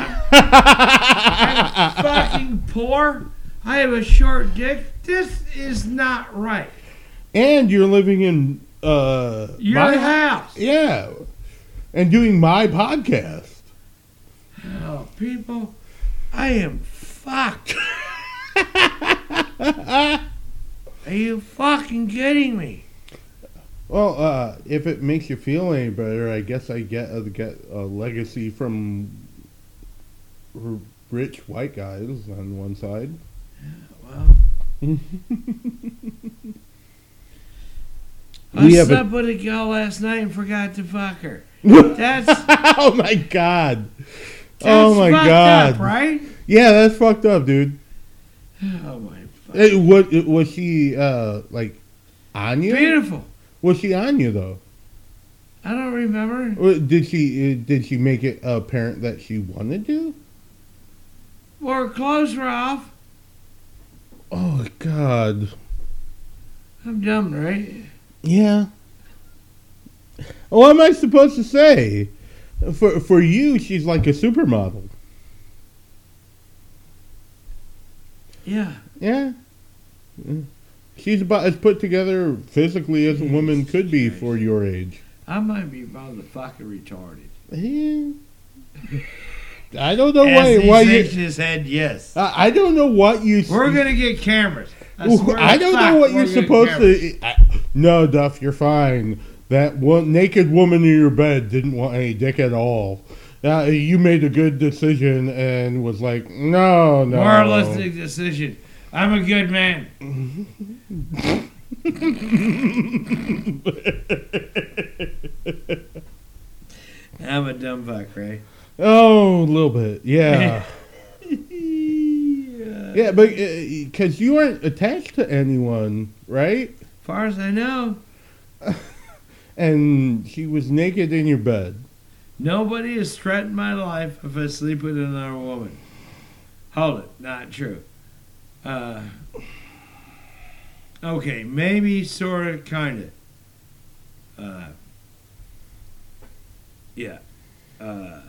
fucking poor. I have a short dick. This is not right. and you're living in uh, Your my house. yeah, and doing my podcast. Oh, people, I am fucked. Are you fucking kidding me? Well, uh, if it makes you feel any better, I guess I get uh, get a legacy from r- rich white guys on one side. Well, I We a- slept with a girl last night and forgot to fuck her. That's, oh my god! oh my fucked god! up, right? Yeah, that's fucked up, dude. Oh my. Fuck. Hey, what was she uh, like on you? Beautiful. Was she on you though? I don't remember. Did she uh, did she make it apparent that she wanted to? Well, her clothes were off. Oh god! I'm dumb, right? Yeah. What am I supposed to say? For for you, she's like a supermodel. Yeah. Yeah. Mm. She's about as put together physically as a woman could be for your age. I might be motherfucking retarded. Yeah. I don't know As why. he Why you? his head, yes. I I don't know what you. We're gonna get cameras. I, Ooh, swear I to don't fuck, know what we're you're supposed cameras. to. I, no, Duff, you're fine. That one naked woman in your bed didn't want any dick at all. Uh, you made a good decision and was like, no, no. Moralistic decision. I'm a good man. I'm a dumb fuck, right? Oh, a little bit, yeah, yeah. yeah, but uh, because you aren't attached to anyone, right? far as I know, And she was naked in your bed. nobody has threatened my life if I sleep with another woman. Hold it, not true. Uh, okay, maybe, sort of, kind of. Uh, yeah. Uh,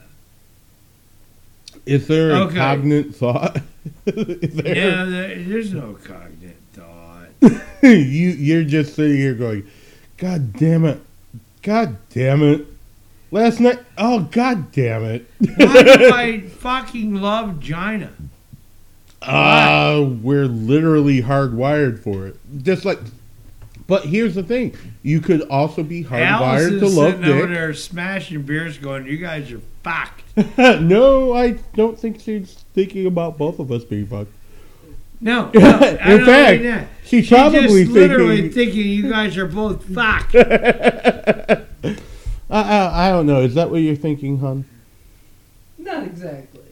Is there a Okay. cognate thought? There? yeah, there, there's no cognate thought. you you're just sitting here going, God damn it, God damn it. Last night, oh God damn it. Why do I fucking love Gina? Uh, we're literally hardwired for it. Just like, but here's the thing: you could also be hardwired to love sitting over dick. there smashing beers, going, "You guys are fucked." no, I don't think she's thinking about both of us being fucked. No, no I In don't fact, mean that. she's She's probably just literally thinking. thinking you guys are both fucked. I, I, I don't know. Is that what you're thinking, hon? Not exactly.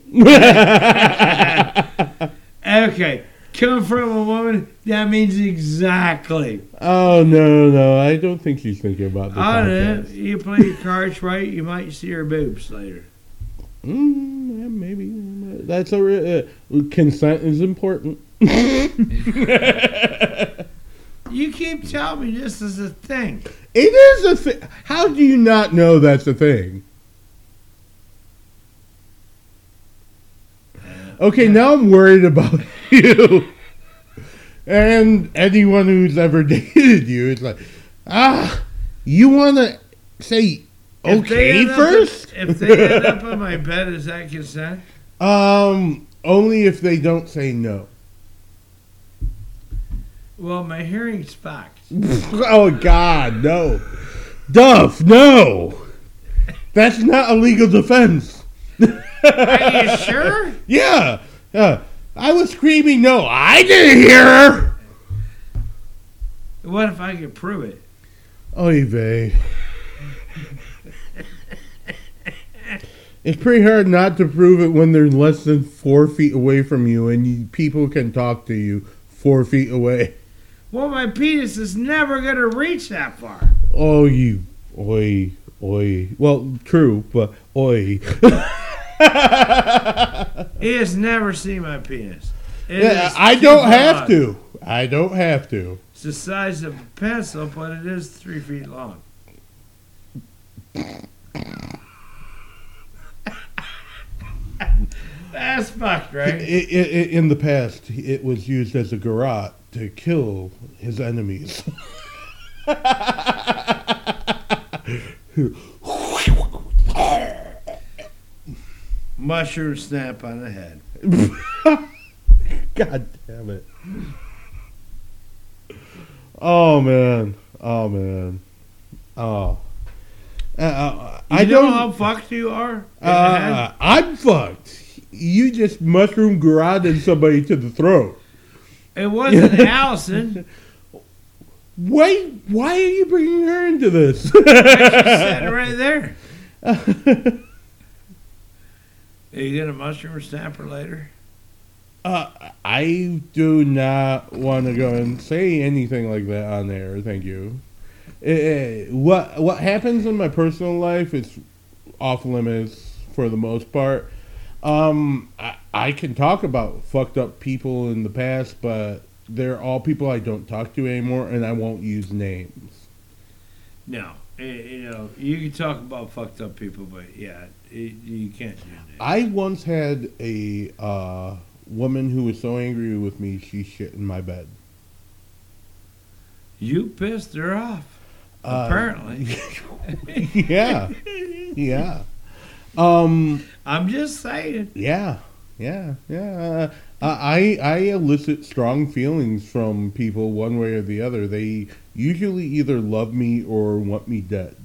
Okay, coming from a woman, that means exactly. oh no, no, I don't think she's thinking about the I know. You play your cards right, you might see her boobs later. Mm, yeah, maybe that's a re- uh, consent is important. You keep telling me this is a thing. It is a thing. How do you not know that's a thing? Okay, now I'm worried about you. And anyone who's ever dated you, it's like, ah, you want to say If they okay end up- first? if they end up on my bed, is that consent? Um, only if they don't say no. Well, my hearing's fucked. oh God, no, Duff, no. That's not a legal defense. Are you sure? Yeah, yeah. I was screaming no. I didn't hear her. What if I could prove it? Oh, Oy vey. It's pretty hard not to prove it when they're less than four feet away from you and you, people can talk to you four feet away. Well, my penis is never going to reach that far. Oh, you. Oi. Oi. Well, true, but oi. He has never seen my penis. It Yeah, I don't have to. I don't have to. It's the size of a pencil, but it is three feet long. That's fucked, right? I- I- in the past, it was used as a garrote to kill his enemies. Mushroom snap on the head. God damn it. Oh man. Oh man. Oh. Uh, uh, I know don't. Know how fucked you are? in the head? uh, I'm fucked. You just mushroom garroted somebody to the throat. It wasn't Allison. Why? Why are you bringing her into this? Sitting right there. Are you gonna mushroom snap her later? Uh, I do not want to go and say anything like that on there. Thank you. Eh, eh, what what happens in my personal life is off limits for the most part. Um, I, I can talk about fucked up people in the past, but they're all people I don't talk to anymore, and I won't use names. No. Eh, You know, you can talk about fucked up people, but yeah, it, you can't do that. I once had a uh, woman who was so angry with me she shit in my bed. You pissed her off. Uh, Apparently. yeah, yeah, um, I'm just saying. yeah, yeah, yeah. Uh, I I elicit strong feelings from people one way or the other. They usually either love me or want me dead.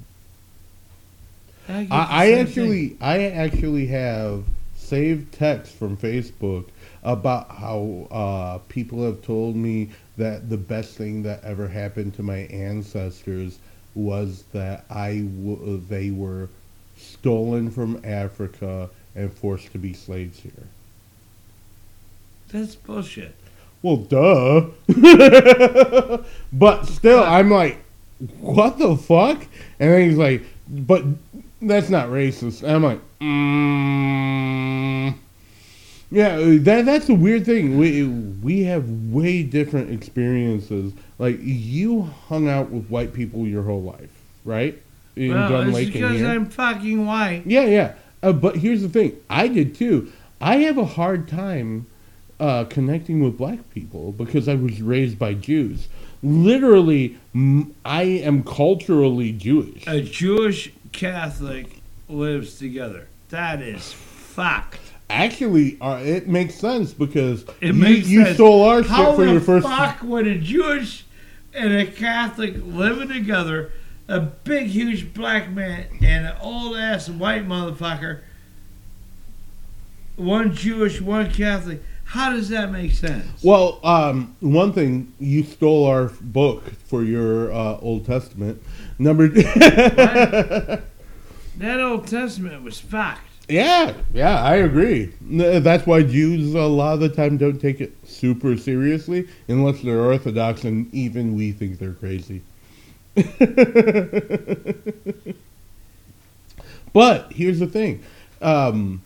I, I, actually thing. I actually have saved text from Facebook about how uh, people have told me that the best thing that ever happened to my ancestors was that I w- they were stolen from Africa and forced to be slaves here. That's bullshit. Well, duh. but still, I'm like, what the fuck? And then he's like, but that's not racist. And I'm like, mm. yeah, that that's a weird thing. We we have way different experiences. Like you hung out with white people your whole life, right? In well, Gun it's Lake because. I'm fucking white. Yeah, yeah. Uh, but here's the thing. I did too. I have a hard time uh, connecting with black people because I was raised by Jews. Literally, m- I am culturally Jewish. A Jewish Catholic lives together. That is fucked. Actually, uh, it makes sense because It you, makes you sense. stole our shit How for the your first. How the fuck would a Jewish and a Catholic living together, a big huge black man and an old ass white motherfucker, one Jewish, one Catholic? How does that make sense? Well, um, one thing you stole our book for your uh, Old Testament. Number. That Old Testament was fucked. Yeah, yeah, I agree. That's why Jews a lot of the time don't take it super seriously unless they're Orthodox, and even we think they're crazy. but here's the thing: um,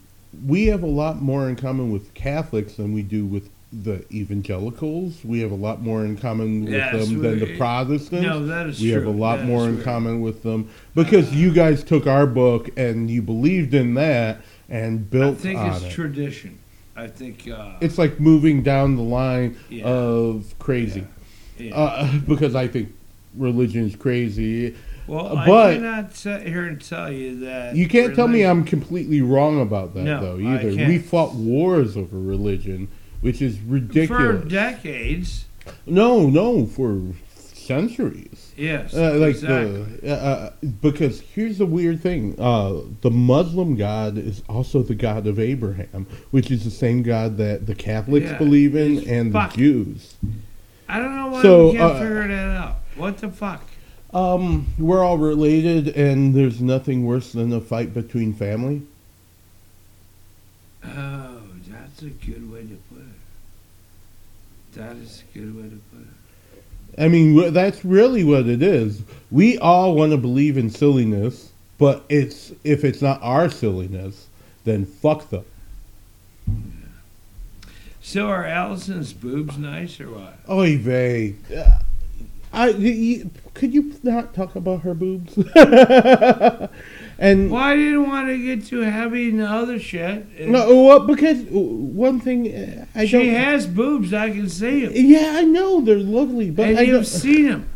we have a lot more in common with Catholics than we do with the evangelicals. We have a lot more in common with Yes, them than the Protestants. No, that is true we true. have a lot That more in common with them because you guys took our book and you believed in that and built. I think it's it. tradition. I think. Uh, It's like moving down the line Yeah. of crazy yeah. uh, because I think religion is crazy. well, but- I cannot sit here and tell you that. You can't tell me I'm completely wrong about that No, though either. We fought wars over religion, which is ridiculous. for decades. no, no, for centuries. Yes, Uh, like exactly. the uh, uh, because here's the weird thing: uh, the Muslim God is also the God of Abraham, which is the same God that the Catholics Yeah, believe in and fuck- the Jews. I don't know why So, we can't uh, figure that out. What the fuck? Um, we're all related, and there's nothing worse than a fight between family. Oh, that's a good way to. That is a good way to put it. I mean, that's really what it is. We all want to believe in silliness, but it's if it's not our silliness, then fuck them. So are Allison's boobs nice or what? Oy vey. Uh, I, could you not talk about her boobs? and Well, I didn't want to get too heavy in the other shit. And no, well, because one thing uh, I she has boobs. I can see them. yeah, I know they're lovely, but and I you've seen them.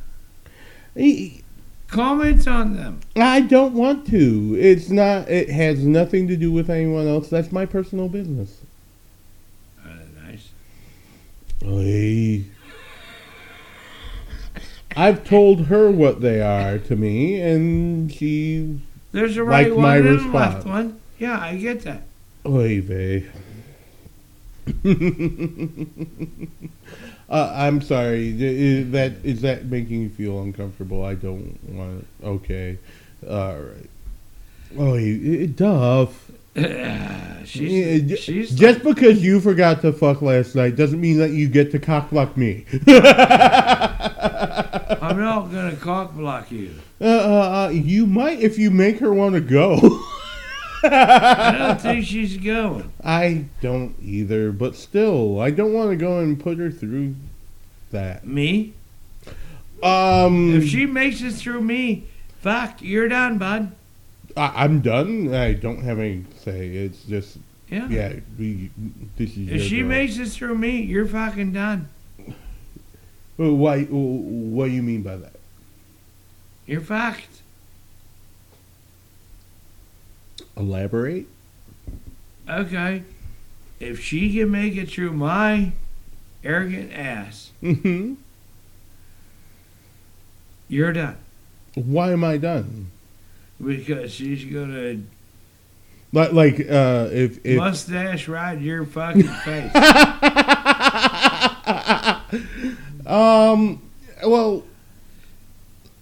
Comment on them. I don't want to. It's not. It has nothing to do with anyone else. That's my personal business. Uh, nice. Oy. I've told her what they are to me, and she. There's a right Like one my and a left one. Yeah, I get that. Oy vey. uh, I'm sorry. Is that is that making you feel uncomfortable? I don't want. It. Okay. All right. Oy, Duff. Yeah, she's she's Just because you forgot to fuck last night doesn't mean that you get to cock block me. I'm not gonna cock block you. Uh, uh, uh, you might if you make her want to go. I don't think she's going. I don't either, but still, I don't want to go and put her through that. Me? Um, If she makes it through me, fuck, you're done, bud. I, I'm done. I don't have any say. It's just Yeah. Yeah, we, this is If she girl. makes it through me, you're fucking done. Well, why? What do you mean by that? You're fucked. Elaborate. Okay. If she can make it through my arrogant ass, hmm you're done. Why am I done? Because she's gonna Like, like uh, if if mustache ride your fucking face. um, well,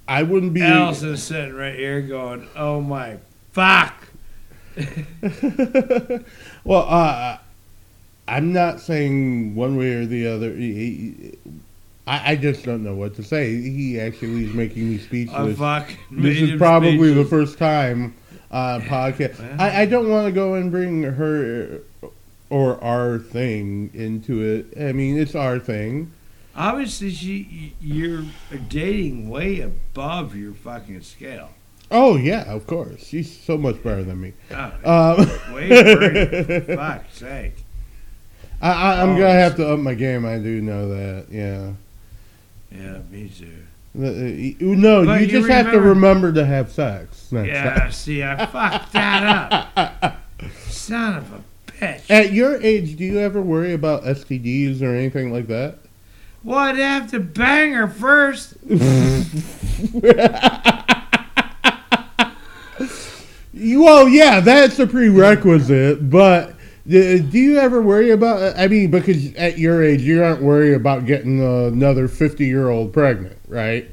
I wouldn't be. Allison's sitting right here going, "Oh my fuck." well, uh, I'm not saying one way or the other. He- he- I, I just don't know what to say. He actually is making me speechless. fucking This is probably the first time uh, podcast. Well. I, I don't want to go and bring her or our thing into it. I mean, it's our thing. Obviously, she you're dating way above your fucking scale. Oh yeah, of course. She's so much better than me. Oh, Um, way better. For fuck's sake. I, I, I'm Oh, gonna have to up my game. I do know that. Yeah. Yeah, me too. Uh, No, But you you just have to remember- remember to have sex. Yeah, see, I fucked that up. Son of a bitch. At your age, do you ever worry about STDs or anything like that? Well, I'd have to bang her first. Well, yeah, that's a prerequisite, but do you ever worry about? I mean, because at your age, you aren't worried about getting another fifty-year-old pregnant, right?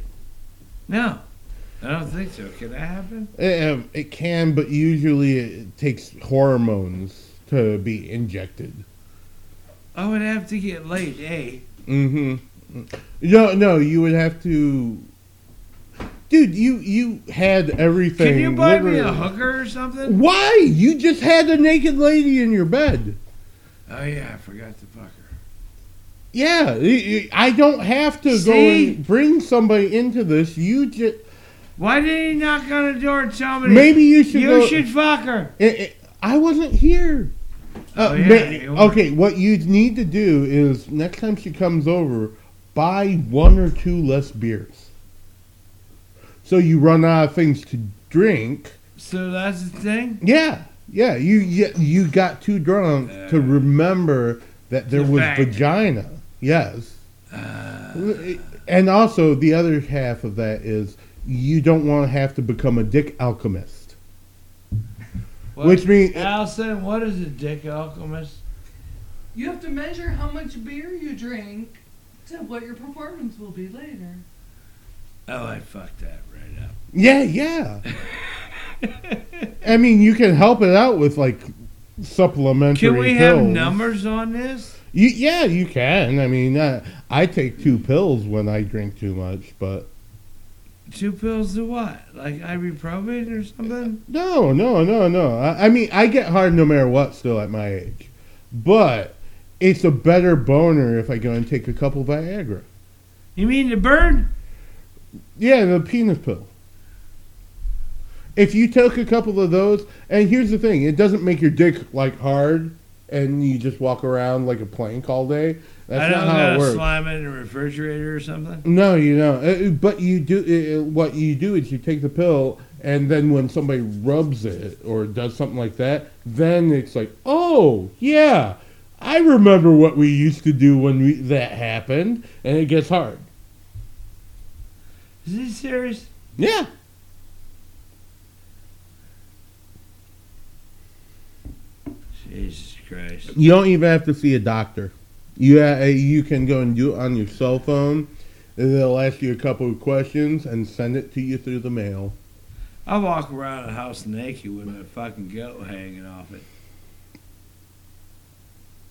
No, I don't think so. Can that happen? It, it can, but usually it takes hormones to be injected. I would have to get laid, eh? Mm-hmm. No, no, you would have to. Dude, you you had everything. Can you buy me a hooker or something? Why? You just had a naked lady in your bed. Oh yeah, I forgot to fuck her. Yeah, I- I don't have to go and bring somebody into this. You just Why did he knock on the door and tell me? maybe you should. you go, should fuck her. I- I I wasn't here. Uh, Oh, yeah, ma- okay, what you need to do is next time she comes over, buy one or two less beers. So you run out of things to drink. So that's the thing. Yeah, yeah. You you, you got too drunk to Uh, remember that there the was fact. vagina. Yes. Uh, And also, the other half of that is you don't want to have to become a dick alchemist. What- Which means- Allison, what is a dick alchemist? You have to measure how much beer you drink to what your performance will be later. Oh, I fucked that right up. Yeah, yeah. I mean, you can help it out with like supplementary. Can we have numbers on this? You, yeah, you can. I mean, uh, I take two pills when I drink too much, but Two pills to what? Like ibuprofen or something? no, no, no, no. I, I mean, I get hard no matter what still at my age, but it's a better boner if I go and take a couple Viagra. You mean the bird? Yeah, the penis pill. If you took a couple of those, and here's the thing, it doesn't make your dick like hard, and you just walk around like a plank all day. That's I not don't how it works. slime it in the refrigerator or something. No, you don't. Uh, But you do. Uh, what you do is you take the pill, and then when somebody rubs it or does something like that, then it's like, oh yeah, I remember what we used to do when we, that happened, and it gets hard. Is this serious? Yeah. Jesus Christ. You don't even have to see a doctor. You uh, you can go and do it on your cell phone. And they'll ask you a couple of questions and send it to you through the mail. I walk around the house naked with my fucking goat hanging off it.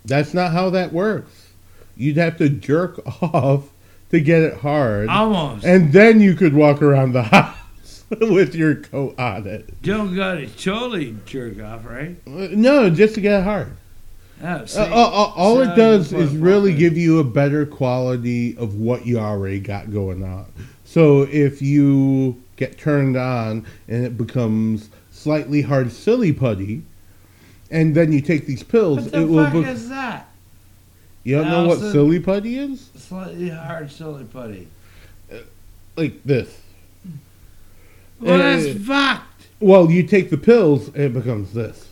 That's not how that works. You'd have to jerk off to get it hard, Almost. and then you could walk around the house with your coat on it. Don't gotta totally jerk off, right? Uh, No, just to get it hard. Oh, see, Uh, uh, uh, all it does is really give you a better quality of what you already got going on. So if you get turned on and it becomes slightly hard silly putty, and then you take these pills, What the it will. The fuck Be- is that? you don't know what silly putty is? Slightly hard silly putty. Like this. Well, Uh, that's fucked. Well, you take the pills, and it becomes this.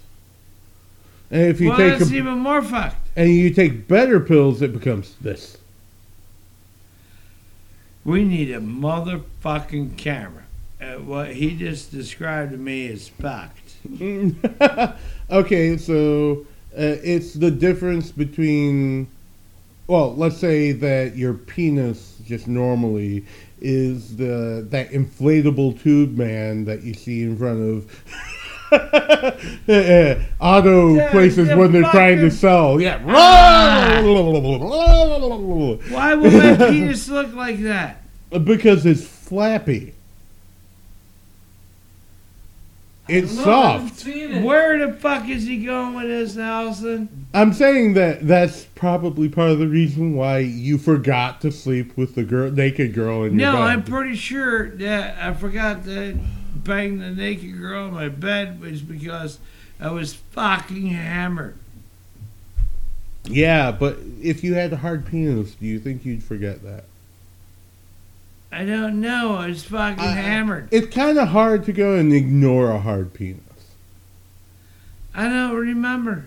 And if you well, take that's a, even more fucked. and you take better pills, it becomes this. We need a motherfucking camera. Uh, what he just described to me is fucked. okay, so uh, it's the difference between, well, let's say that your penis just normally is the that inflatable tube man that you see in front of auto Yeah, places when they're trying to sell. Yeah. Ah. Why would my penis look like that? because it's flappy. It's know, soft. it. Where the fuck is he going with this, Allison? I'm saying that that's probably part of the reason why you forgot to sleep with the girl, naked girl in your No, bed. I'm pretty sure that I forgot to bang the naked girl in my bed was because I was fucking hammered. yeah, but if you had a hard penis, do you think you'd forget that? I don't know. I was fucking I- hammered. It's kind of hard to go and ignore a hard penis. I don't remember.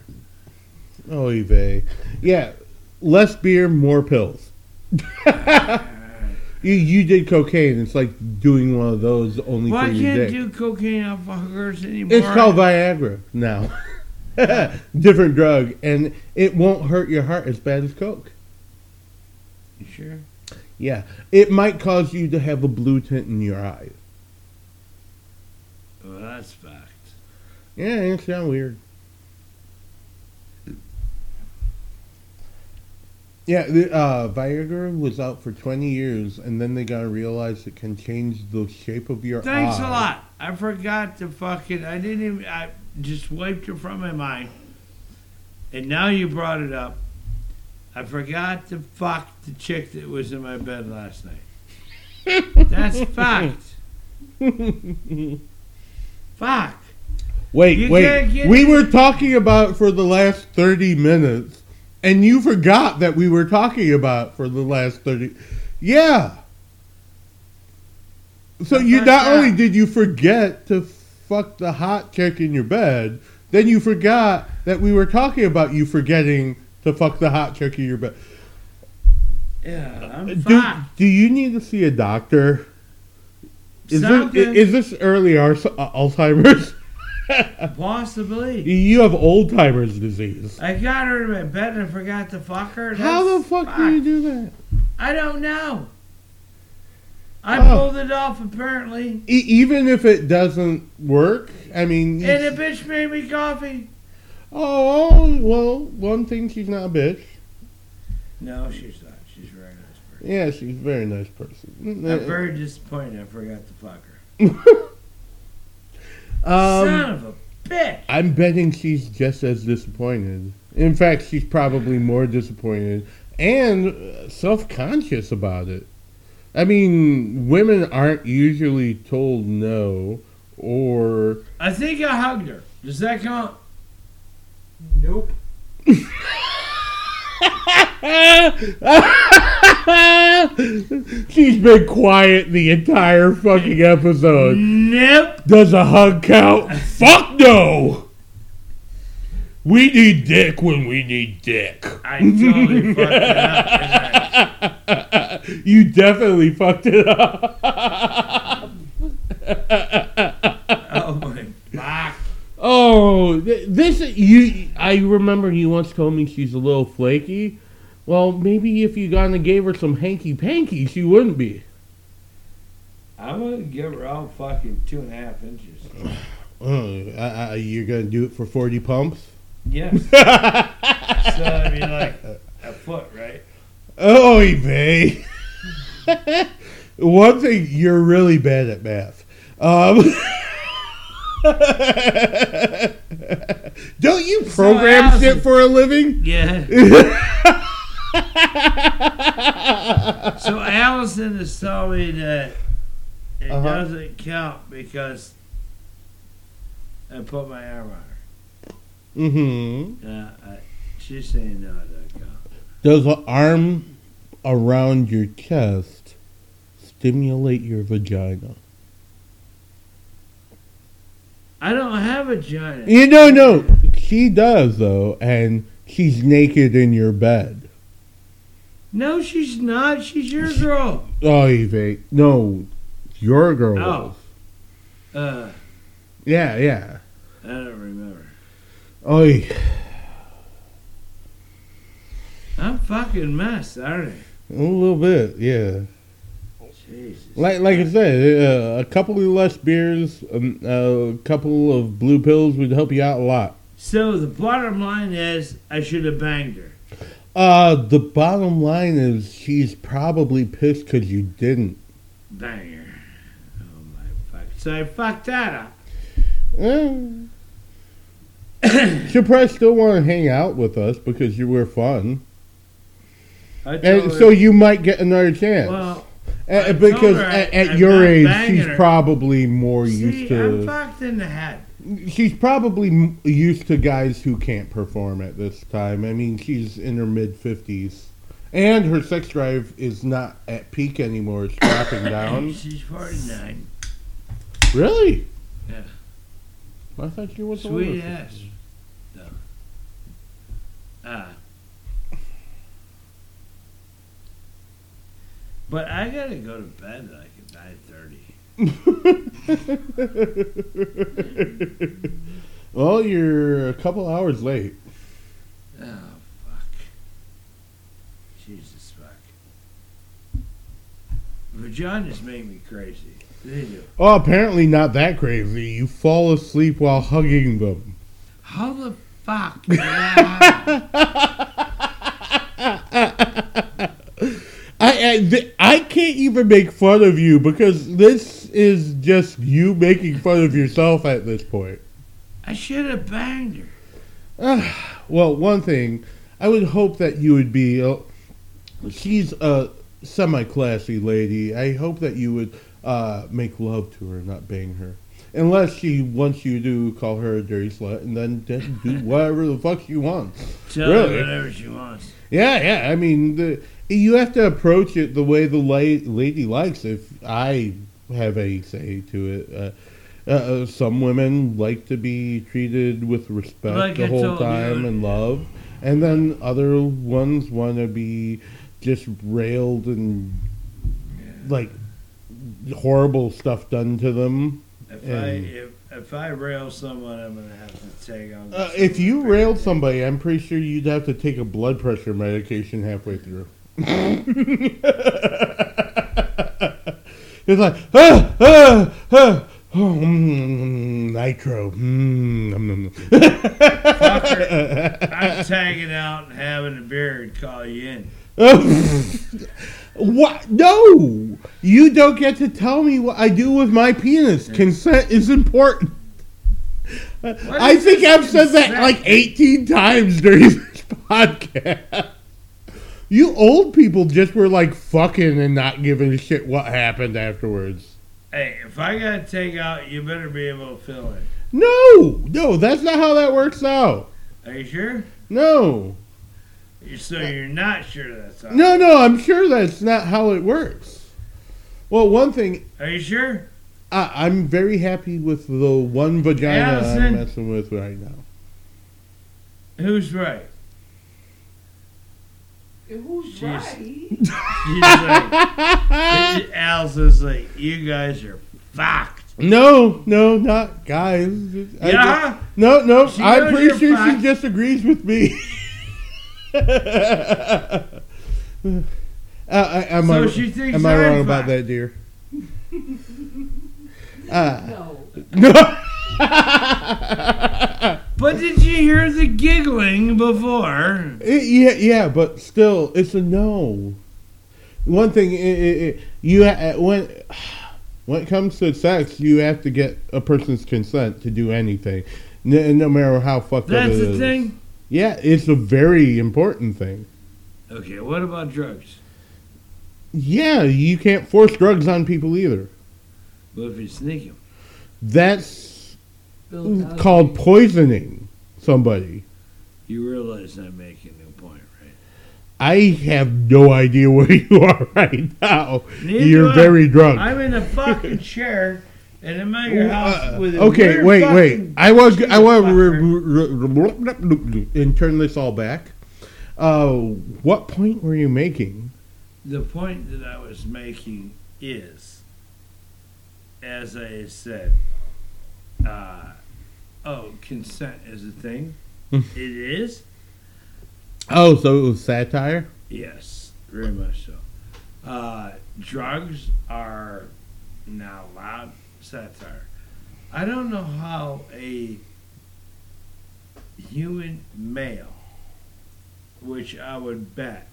Oh, Eve. Yeah, less beer, more pills. you you did cocaine. It's like doing one of those only Well, for I your can't dick. do cocaine off hookers anymore. It's called Viagra now. Different drug, and it won't hurt your heart as bad as coke. You sure? Yeah, it might cause you to have a blue tint in your eyes. Well, that's fucked. Yeah, it's kind of weird. Yeah, the, uh, Viagra was out for 20 years, and then they gotta realize it can change the shape of your Thanks eye. a lot. I forgot to fucking. I didn't even. I just wiped it from my mind. And now you brought it up. I forgot to fuck the chick that was in my bed last night. That's fact. Fuck. Wait, You wait. We it. were talking about for the last 30 minutes, and you forgot that we were talking about for the last 30. Yeah. So you not only did you forget to fuck the hot chick in your bed, then you forgot that we were talking about you forgetting to fuck the hot chick in your bed. Yeah, I'm Do, fucked. do you need to see a doctor? Is, Something. is this early uh, Alzheimer's? Possibly. you have old timers disease. I got her in my bed and I forgot to fuck her. How the That's fuck do you do that? I don't know. I Oh. pulled it off apparently. E- even if it doesn't work, I mean, And the bitch made me coffee. Oh, oh well, one thing she's not a bitch. No, she's not. She's a very nice person. Yeah, she's a very nice person. I'm very disappointed I forgot to fuck her. Son um, of a bitch. I'm betting she's just as disappointed. In fact, she's probably more disappointed and uh, self-conscious about it. I mean, women aren't usually told no or I think I hugged her. Does that count? Nope. She's been quiet the entire fucking episode. Nope. Does a hug count? Fuck no! We need dick when we need dick. I totally fucked it up. I? you definitely fucked it up. Oh my fuck. oh, this you. I remember you once told me she's a little flaky. Well, maybe if you gonna gave her some hanky panky, she wouldn't be. I'm gonna give her all fucking two and a half inches. Oh, uh, uh, you're gonna do it for forty pumps? Yes. so I mean like a foot, right? Oh, babe. One thing you're really bad at math. Um, don't you program Allison- shit for a living? Yeah. so Allison is telling me that it Uh-huh. doesn't count because I put my arm on her. Mm-hmm. Uh, I, she's saying no, it doesn't count. Does an arm around your chest stimulate your vagina? I don't have a vagina. You don't know, no, she does though, and she's naked in your bed. No, she's not. She's your girl. Oh, Eve, no, your girl. Oh. was. Uh, Yeah, yeah. I don't remember. Oh, I'm fucking messed, aren't I? a little bit, yeah. Jesus. Like, like I said, uh, a couple of less beers, um, a couple of blue pills would help you out a lot. So the bottom line is, I should have banged her. Uh, the bottom line is she's probably pissed because you didn't. Dang. Oh my fuck. So I fucked that up. Eh. She'll probably still want to hang out with us because you were fun, I told and her, so you might get another chance. well, Uh, told because her I- at, at I'm your not age, banging she's her. probably more see, used I'm to. fucked in the head. She's probably used to guys who can't perform at this time. I mean, she's in her mid fifties, and her sex drive is not at peak anymore. It's dropping down. She's 49. Really? Yeah. I thought she was Sweet older. ass. No. Ah. But I gotta go to bed like at 9.30. well, you're a couple hours late. Oh, fuck. Jesus, fuck. Vaginas make me crazy. They do. Oh, apparently not that crazy. You fall asleep while hugging them. How the fuck? I I, th- I can't even make fun of you because this is just you making fun of yourself at this point. I should have banged her. Well, one thing, I would hope that you would be. Uh, she's a semi-classy lady. I hope that you would uh, make love to her, not bang her. Unless she wants you to call her a dirty slut, and then just do whatever the fuck she wants. Tell Really? her whatever she wants. Yeah, yeah. I mean, the, you have to approach it the way the la- lady likes. If I have a say to it, uh, uh, uh, some women like to be treated with respect Like the whole time you. and love, and then other ones want to be just railed and like horrible stuff done to them. If I if, if I rail someone, I'm gonna have to take on. Uh, if you railed somebody, I'm pretty sure you'd have to take a blood pressure medication halfway through. it's like, ah, ah, ah, oh, mm, nitro. Mm, mm, Fucker, I'm tagging out and having a beer and call you in. mm. what? No! You don't get to tell me what I do with my penis. Consent is important. I is think I've said that like 18 times during this podcast. You old people just were like fucking and not giving a shit what happened afterwards. Hey, if I gotta take out, you better be able to fill it. No, no, that's not how that works out. Are you sure? No, So you're not sure that's how? no, no, I'm sure that's not how it works. Well, one thing, Are you sure? I, I'm very happy with the one vagina Allison. I'm messing with right now. Who's right? Who's She's- right? She's like, Allison's like, you guys are fucked. No, no, not guys. I- Yeah? No, no, She I'm knows pretty you're sure she just agrees with me. uh, I, am So I, she thinks am I I'm wrong about fine. that, dear? Uh, No. no. But did you hear the giggling before? It- yeah, yeah, but still, it's a no. One thing, it, it, it, you uh, when when it comes to sex, you have to get a person's consent to do anything, no, no matter how fucked up That's the thing? Yeah, it's a very important thing. Okay, what about drugs? Yeah, you can't force drugs on people either. But if you sneak them? That's. Called poisoning. somebody. You realize I'm making a point, right? I have no idea where you are right now. Neither You're very drunk. I'm in a fucking chair, and I'm at your house Uh, with a okay, wait, wait. I was I was fucker. and turn this all back. Uh, what point were you making? The point that I was making is, as I said, uh, oh, consent is a thing. Hmm. it is. Oh, so it was satire. Yes, very much so. Uh, drugs are now allowed satire. I don't know how a human male, which I would bet,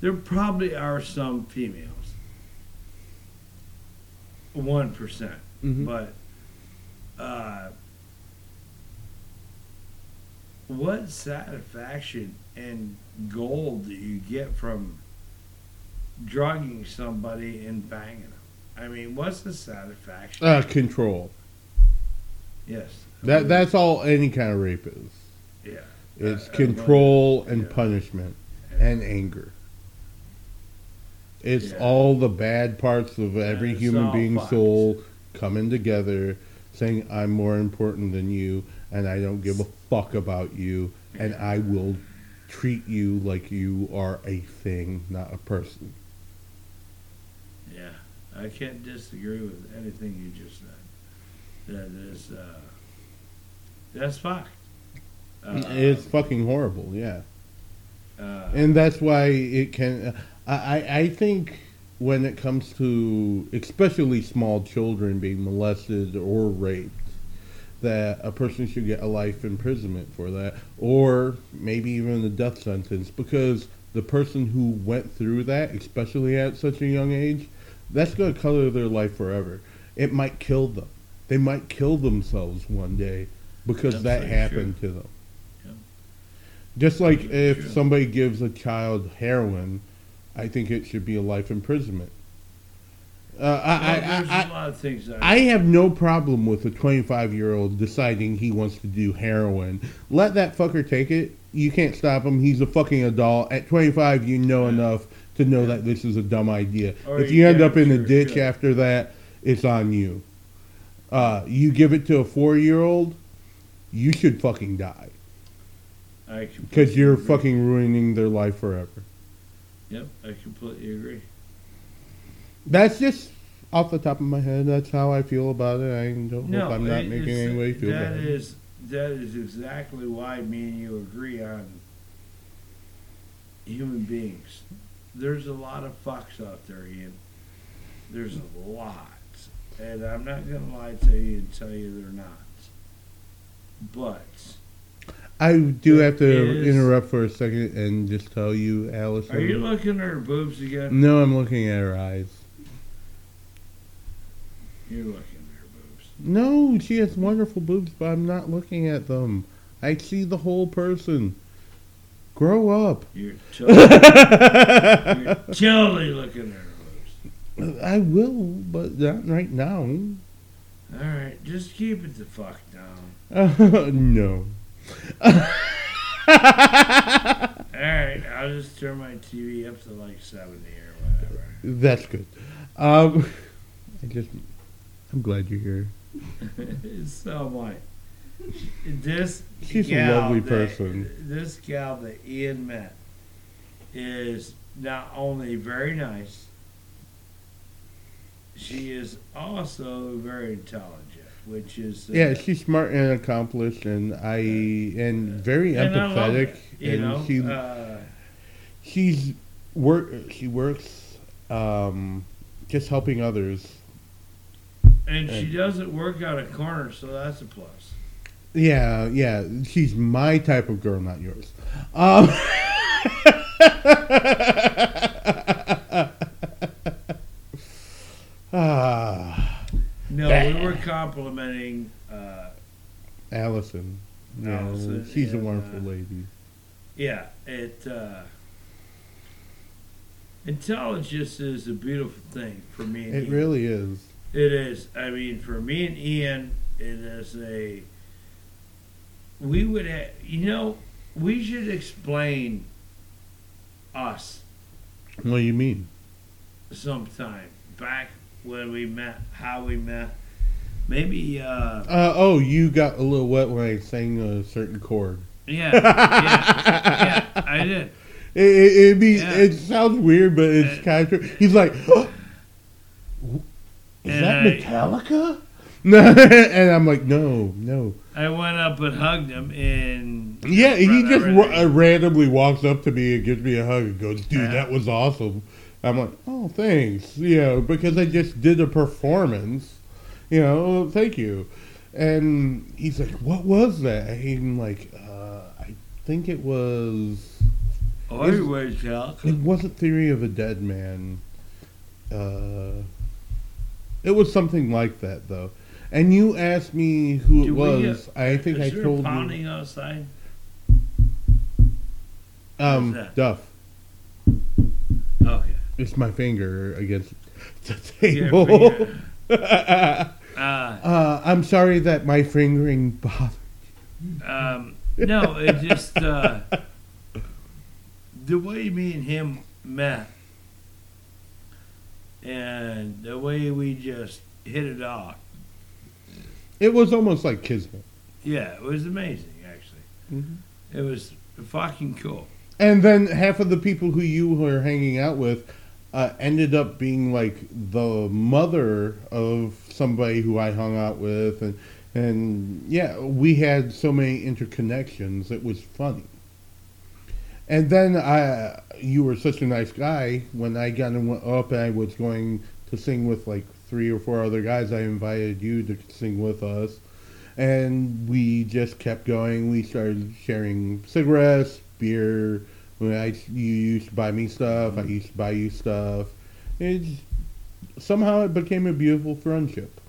there probably are some females, 1%, Mhm. but uh, what satisfaction and gold do you get from drugging somebody and banging them? I mean, what's the satisfaction? Uh, control. yes. That that's all any kind of rape is. yeah. It's Uh, control and yeah. punishment and anger. It's Yeah. all the bad parts of every human being's soul coming together, saying, I'm more important than you, and I don't give a fuck about you, and I will treat you like you are a thing, not a person. Yeah, I can't disagree with anything you just said. That is, uh, that's fucked. Uh, it's fucking horrible, yeah. uh, and that's why it can I, I I think when it comes to especially small children being molested or raped that a person should get a life imprisonment for that or maybe even a death sentence because the person who went through that especially at such a young age that's going to color their life forever it might kill them they might kill themselves one day because that Absolutely happened to them Yeah. just like if true. somebody gives a child heroin, I think it should be a life imprisonment. Uh, I, there's I, a lot of things I, I have no problem with a 25 year old deciding he wants to do heroin. Let that fucker take it. You can't stop him. He's a fucking adult. At 25, you know Yeah. enough to know that this is a dumb idea. Or if you end up in a sure ditch should. after that, it's on you. Uh, you give it to a four year old, you should fucking die. Because you're fucking ruining their life forever. Yep, I completely agree. That's just off the top of my head. That's how I feel about it. I don't No, hope I'm not making it's- anybody feel that bad. is- that is exactly why me and you agree on human beings. There's a lot of fucks out there, Ian. There's a lot, and I'm not gonna lie to you and tell you they're not. But I do have to is- interrupt for a second and just tell you, Allison. are you looking at her boobs again? no, I'm looking at her eyes. You're looking at her boobs. No, she has wonderful boobs, but I'm not looking at them. I see the whole person. Grow up. You're totally, you're totally looking at her boobs. I will, but not right now. All right, just keep it the fuck down. no. All right, I'll just turn my TV up to like 70 or whatever. That's good. Um, I just, I'm glad you're here. so my this She's a lovely that- person. This gal that Ian met is not only very nice, she is also very intelligent, which is uh, Yeah, she's smart and accomplished, and I and very and I love empathetic. it, you and know, she uh, she's work. She works um, just helping others. and she doesn't work out a corner, so that's a plus. Yeah, yeah. She's my type of girl, not yours. Um, ah, No, we were complimenting. Uh, Allison. No, Allison she's a wonderful uh, lady. Yeah, it uh, intelligence is a beautiful thing for me. And It Ian. really is. it is. I mean, for me and Ian, it is a we would, ha- you know, we should explain us What do you mean? sometime back when we met, how we met. Maybe, uh, Uh, oh, you got a little wet when I sang a certain chord. yeah, yeah, yeah, I did. It, it, be, Yeah. it sounds weird, but it's Uh, kind of true. He's like, "Oh, is that I- Metallica? and I'm like, no, no. I went up and hugged him, and Yeah, he just ra- uh, randomly walks up to me and gives me a hug and goes, dude, Yeah. that was awesome. I'm like, oh, thanks. You know, because I just did a performance. You know, "Oh, thank you. And he's like, what was that? I'm like, uh, I think it was. Is- you were It wasn't Theory of a Deadman. Uh, it was something like that, though. And you asked me who it Do we, uh, was. I think I told you. pounding outside? Um? Duff. It's my finger against the Yeah, table. uh, Uh, I'm sorry that my fingering bothered. um, no, it just uh, the way me and him met, and the way we just hit it off. It was almost like kismet. Yeah, it was amazing. Actually, Mhm. it was fucking cool. And then half of the people who you were hanging out with uh, ended up being like the mother of somebody who I hung out with, and and yeah, we had so many interconnections. It was funny. And then I, you were such a nice guy. When I got up, and I was going to sing with like three or four other guys. I invited you to sing with us, and we just kept going. We started sharing cigarettes, beer. When I you used to buy me stuff, I used to buy you stuff. It's somehow it became a beautiful friendship.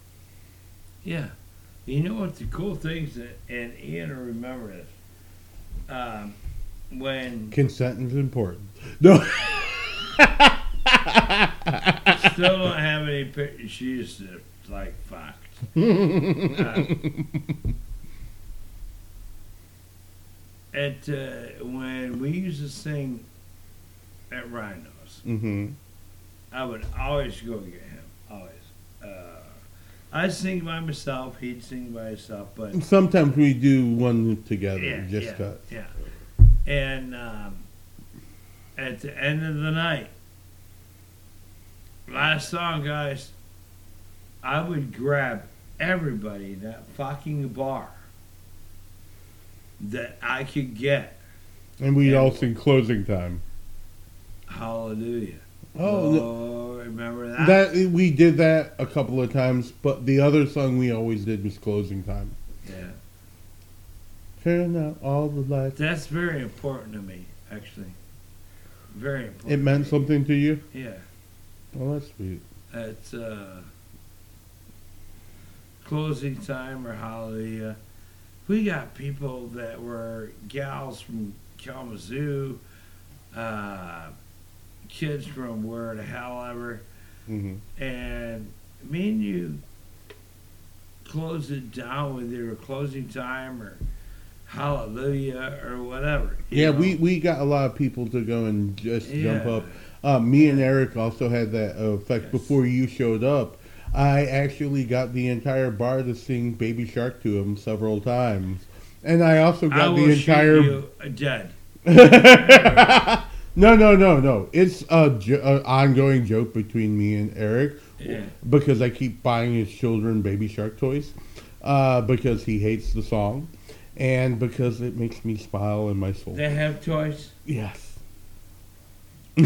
Yeah. You know what the cool things that, and Ian will remember this. Um, when Consent is important. No. still don't have any pictures, she's like fucked. Uh, at uh, when we used to sing at Rhinos, hmm I would always go get him. Always. Uh, I'd sing by myself. He'd sing by himself. But Sometimes we do one together, yeah, just yeah, cut. yeah. And um, at the end of the night, last song, guys, I would grab everybody in that fucking bar that I could get. And we Yeah. all sing closing time. Hallelujah. Oh, Oh, remember that? that we did that a couple of times, but the other song we always did was closing time. Yeah. Turn out all the lights. That's very important to me, actually. Very important. It meant something to you. Yeah. Well, that's sweet. That's uh, closing time or hallelujah. We got people that were gals from Kalamazoo, uh, kids from where the hell ever, hmm and me and you closed it down with either closing time or hallelujah or whatever. Yeah, know? we, we got a lot of people to go and just jump up. Uh, me and Eric also had that effect Yes. before you showed up. I actually got the entire bar to sing Baby Shark to him several times. And I also I got will the entire. shoot you dead. no, no, no, no. It's a jo- a ongoing joke between me and Eric Yeah. because I keep buying his children Baby Shark toys uh, because he hates the song and because it makes me smile in my soul. They have toys. Yes.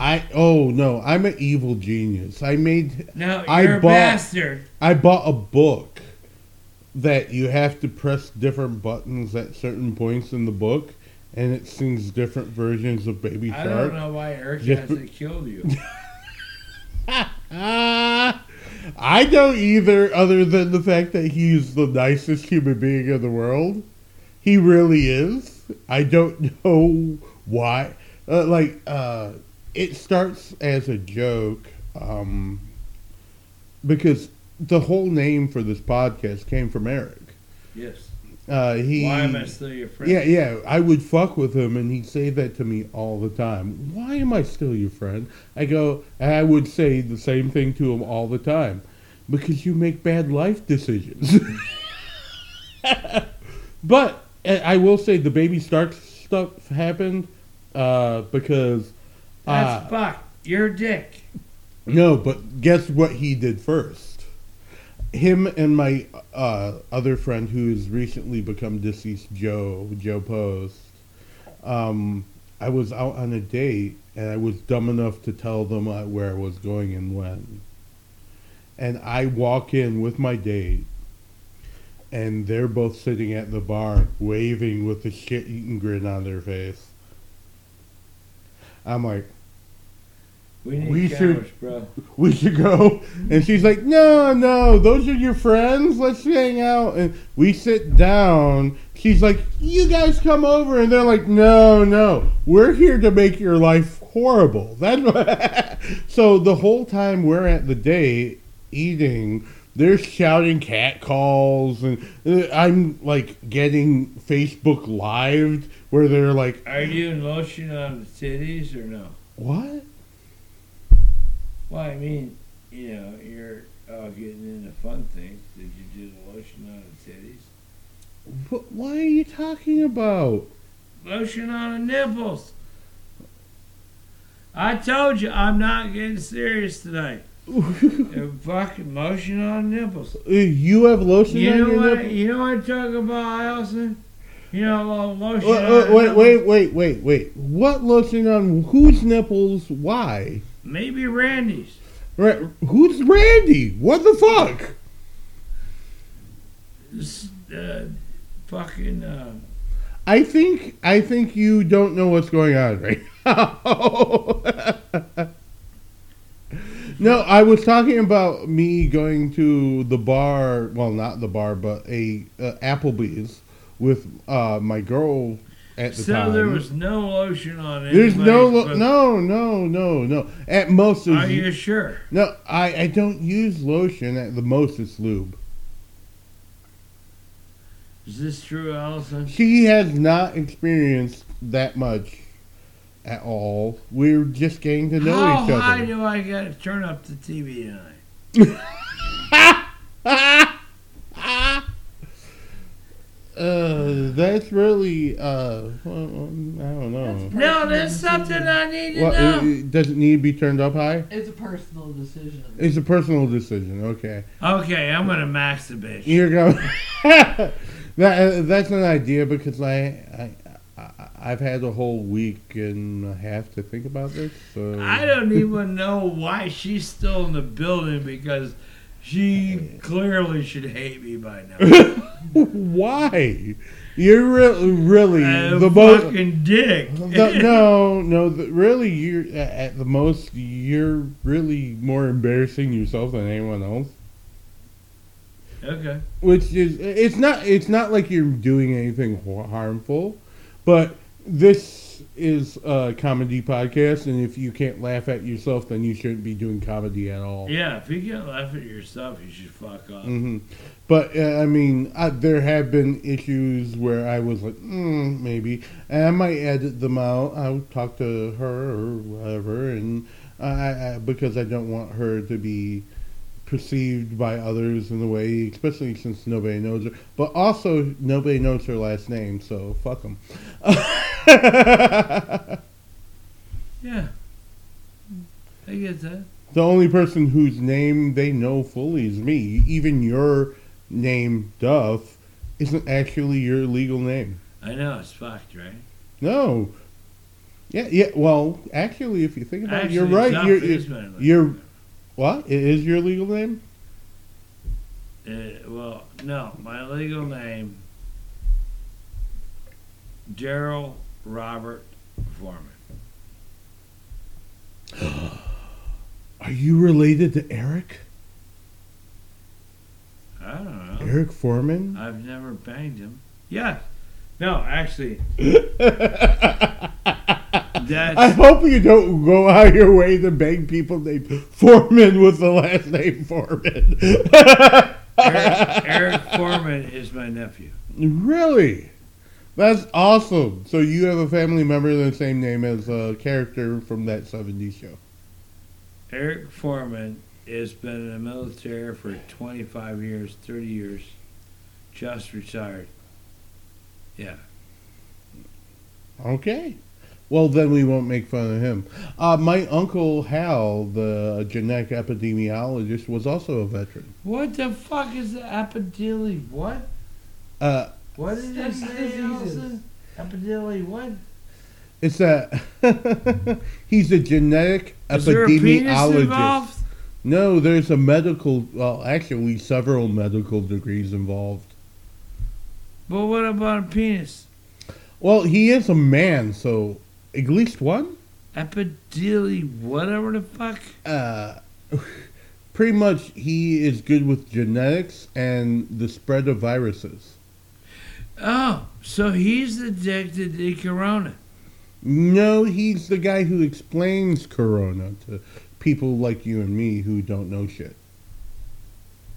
I oh no, I'm an evil genius. I made No, I you're a bought- bastard. I bought a book that you have to press different buttons at certain points in the book and it sings different versions of Baby Shark. I don't know why Eric hasn't killed you. I don't either, other than the fact that he's the nicest human being in the world. He really is. I don't know why. Uh, like, uh, it starts as a joke um, because the whole name for this podcast came from Eric. yes. Uh, he. Why am I still your friend? Yeah, yeah. I would fuck with him, and he'd say that to me all the time. Why am I still your friend? I go, and I would say the same thing to him all the time, because you make bad life decisions. but uh, I will say the baby Shark stuff happened uh, because. That's Uh, fuck. You're a dick. no, but guess what he did first? Him and my uh, other friend, who has recently become deceased, Joe Joe Post. Um, I was out on a date, and I was dumb enough to tell them where I was going and when. And I walk in with my date, and they're both sitting at the bar, waving with a shit-eating grin on their face. I'm like. We need We cameras, should- bro. we should go. And she's like, no, no, those are your friends. Let's hang out. And we sit down. She's like, you guys come over. And they're like, no, no, we're here to make your life horrible. That's so the whole time we're at the date eating, they're shouting cat calls. And uh, I'm like getting Facebook Live where they're like, Are you in lotion on the titties or no? what? Well, I mean, you know, you're uh, getting into fun things. Did you do the lotion on the titties? What, what are you talking about? Lotion on the nipples. I told you I'm not getting serious tonight. Uh, fucking lotion on nipples. Uh, You have lotion You on know your what? nipple? You know what I'm talking about, Allison? You know, little lotion. Wait, on the wait, nipples? wait, wait, wait, wait. What lotion on whose nipples? Why? Maybe Randy's. Ra- who's Randy? What the fuck? This, uh, fucking. Uh, I think I think you don't know what's going on right now. no, I was talking about me going to the bar. Well, not the bar, but a uh, Applebee's with uh, my girl at the so time. there was no lotion on it. There's no, lo- no, no, no, no. At most, Are you sure? No, I, I don't use lotion. At the most, it's lube. Is this true, Allison? She has not experienced that much at all. We're just getting to know How each high other. do I gotta turn up the TV tonight? uh, that's really uh, well, I don't know. That's No, that's something I need to What, know. it, it doesn't need to be turned up high. It's a personal decision. It's a personal decision. Okay, Okay, I'm gonna max the bitch. you're going. that uh, that's an idea because I, I I I've had a whole week and a half to think about this. So I don't even know why she's still in the building because she clearly should hate me by now. Why? You're re- really the most. fucking dick. No, no, no. The, really, you're at the most. You're really more embarrassing yourself than anyone else. okay. Which is, it's not. It's not like you're doing anything harmful, but this is a comedy podcast, and if you can't laugh at yourself, then you shouldn't be doing comedy at all. Yeah, if you can't laugh at yourself, you should fuck off. hmm But uh, I mean, I, there have been issues where I was like, mm, maybe, and I might edit them out. I'll talk to her or whatever, and I, I because I don't want her to be perceived by others in a way, especially since nobody knows her. But also, nobody knows her last name, so fuck them. Yeah. I get that. The only person whose name they know fully is me. Even your name, Duff, isn't actually your legal name. I know it's fucked, right? No. Yeah, yeah. Well, actually, if you think about Actually, it, you're right. You're, you're, you're. What? It is your legal name? Uh, well, no, my legal name, Daryl Robert Foreman. Are you related to Eric? I don't know. Eric Foreman? I've never banged him. Yeah. No, actually, I that's hope you don't go out of your way to beg people named Foreman with the last name Foreman. Eric, Eric Foreman is my nephew. Really? That's awesome. So you have a family member the same name as a character from that 70s show. Eric Foreman has been in the military for 25 years, 30 years, just retired. Yeah. Okay. Well, then we won't make fun of him. Uh, my uncle Hal, the genetic epidemiologist, was also a veteran. What the fuck is the epidemiology? What? Uh, What did you say, diseases. Allison? Epidemiology, what? it's a he's a genetic Is there a penis epidemiologist. involved? No, there's a medical, well, actually, several medical degrees involved. But what about a penis? Well, he is a man, so at least one. Epidemiology, whatever the fuck? Uh, pretty much, he is good with genetics and the spread of viruses. Oh, so he's addicted to corona. No, he's the guy who explains Corona to people like you and me who don't know shit.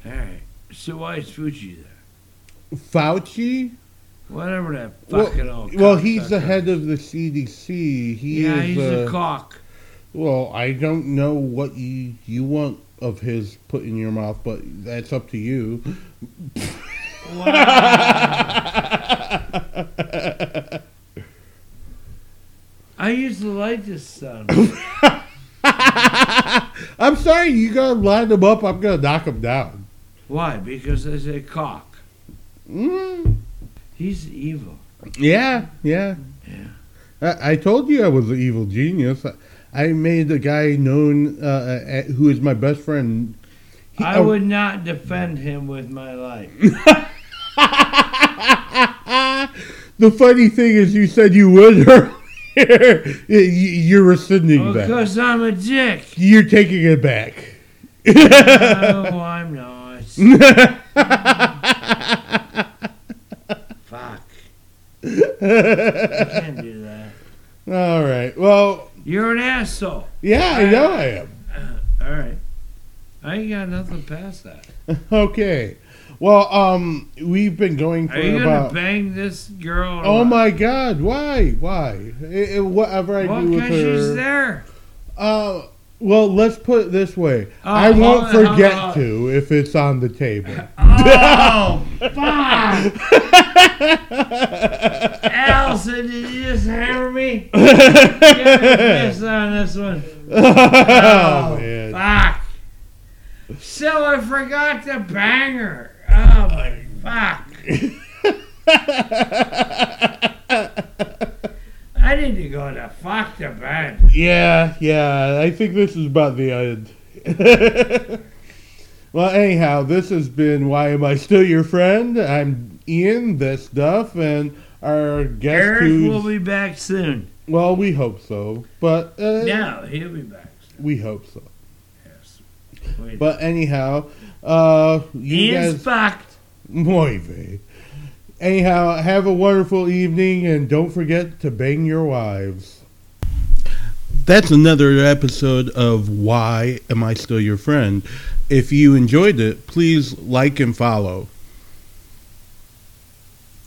Alright. So why is Fucci there? Fauci? Whatever that Well- fucking old Well, he's the head of the CDC. He yeah, is. he's uh, a cock. well, I don't know what you you want of his put in your mouth, but that's up to you. I used to like this son. I'm sorry, you gotta line him up. I'm gonna knock him down. Why? Because I say cock. Mm, He's evil. yeah, yeah. Yeah. I, I told you I was an evil genius. I, I made a guy known uh, uh, who is my best friend. He- I would not defend him with my life. the funny thing is, you said you would. You- You're rescinding that. Because I'm a dick. You're taking it back. No, I'm not. Fuck. I can't do that. All right. Well, You're an asshole. yeah, I know I am. All right. I ain't got nothing past that. Okay. Well, um, we've been going for Are you about. gonna bang this girl? or Oh what? my God! Why? Why? I- I- whatever I Well, do with because she's there. Uh, well, let's put it this way. Oh, I won't on, forget on. to if it's on the table. Oh, fuck! Allison, did you just hammer me? Get a on this one. Oh, oh, man. Fuck. So I forgot to bang her. Oh my fuck. I need to go to fuck to bed. Yeah, yeah. I think this is about the end. well, anyhow, this has been Why Am I Still Your Friend? I'm Ian, this Duff, and our guest Eric will be back soon. well, we hope so. But. Uh, No, he'll be back soon. We hope so. Yes. But anyhow, uh, you Ian's guys. fucked. Muy bien. Anyhow, have a wonderful evening and don't forget to bang your wives. That's another episode of Why Am I Still Your Friend? If you enjoyed it, please like and follow.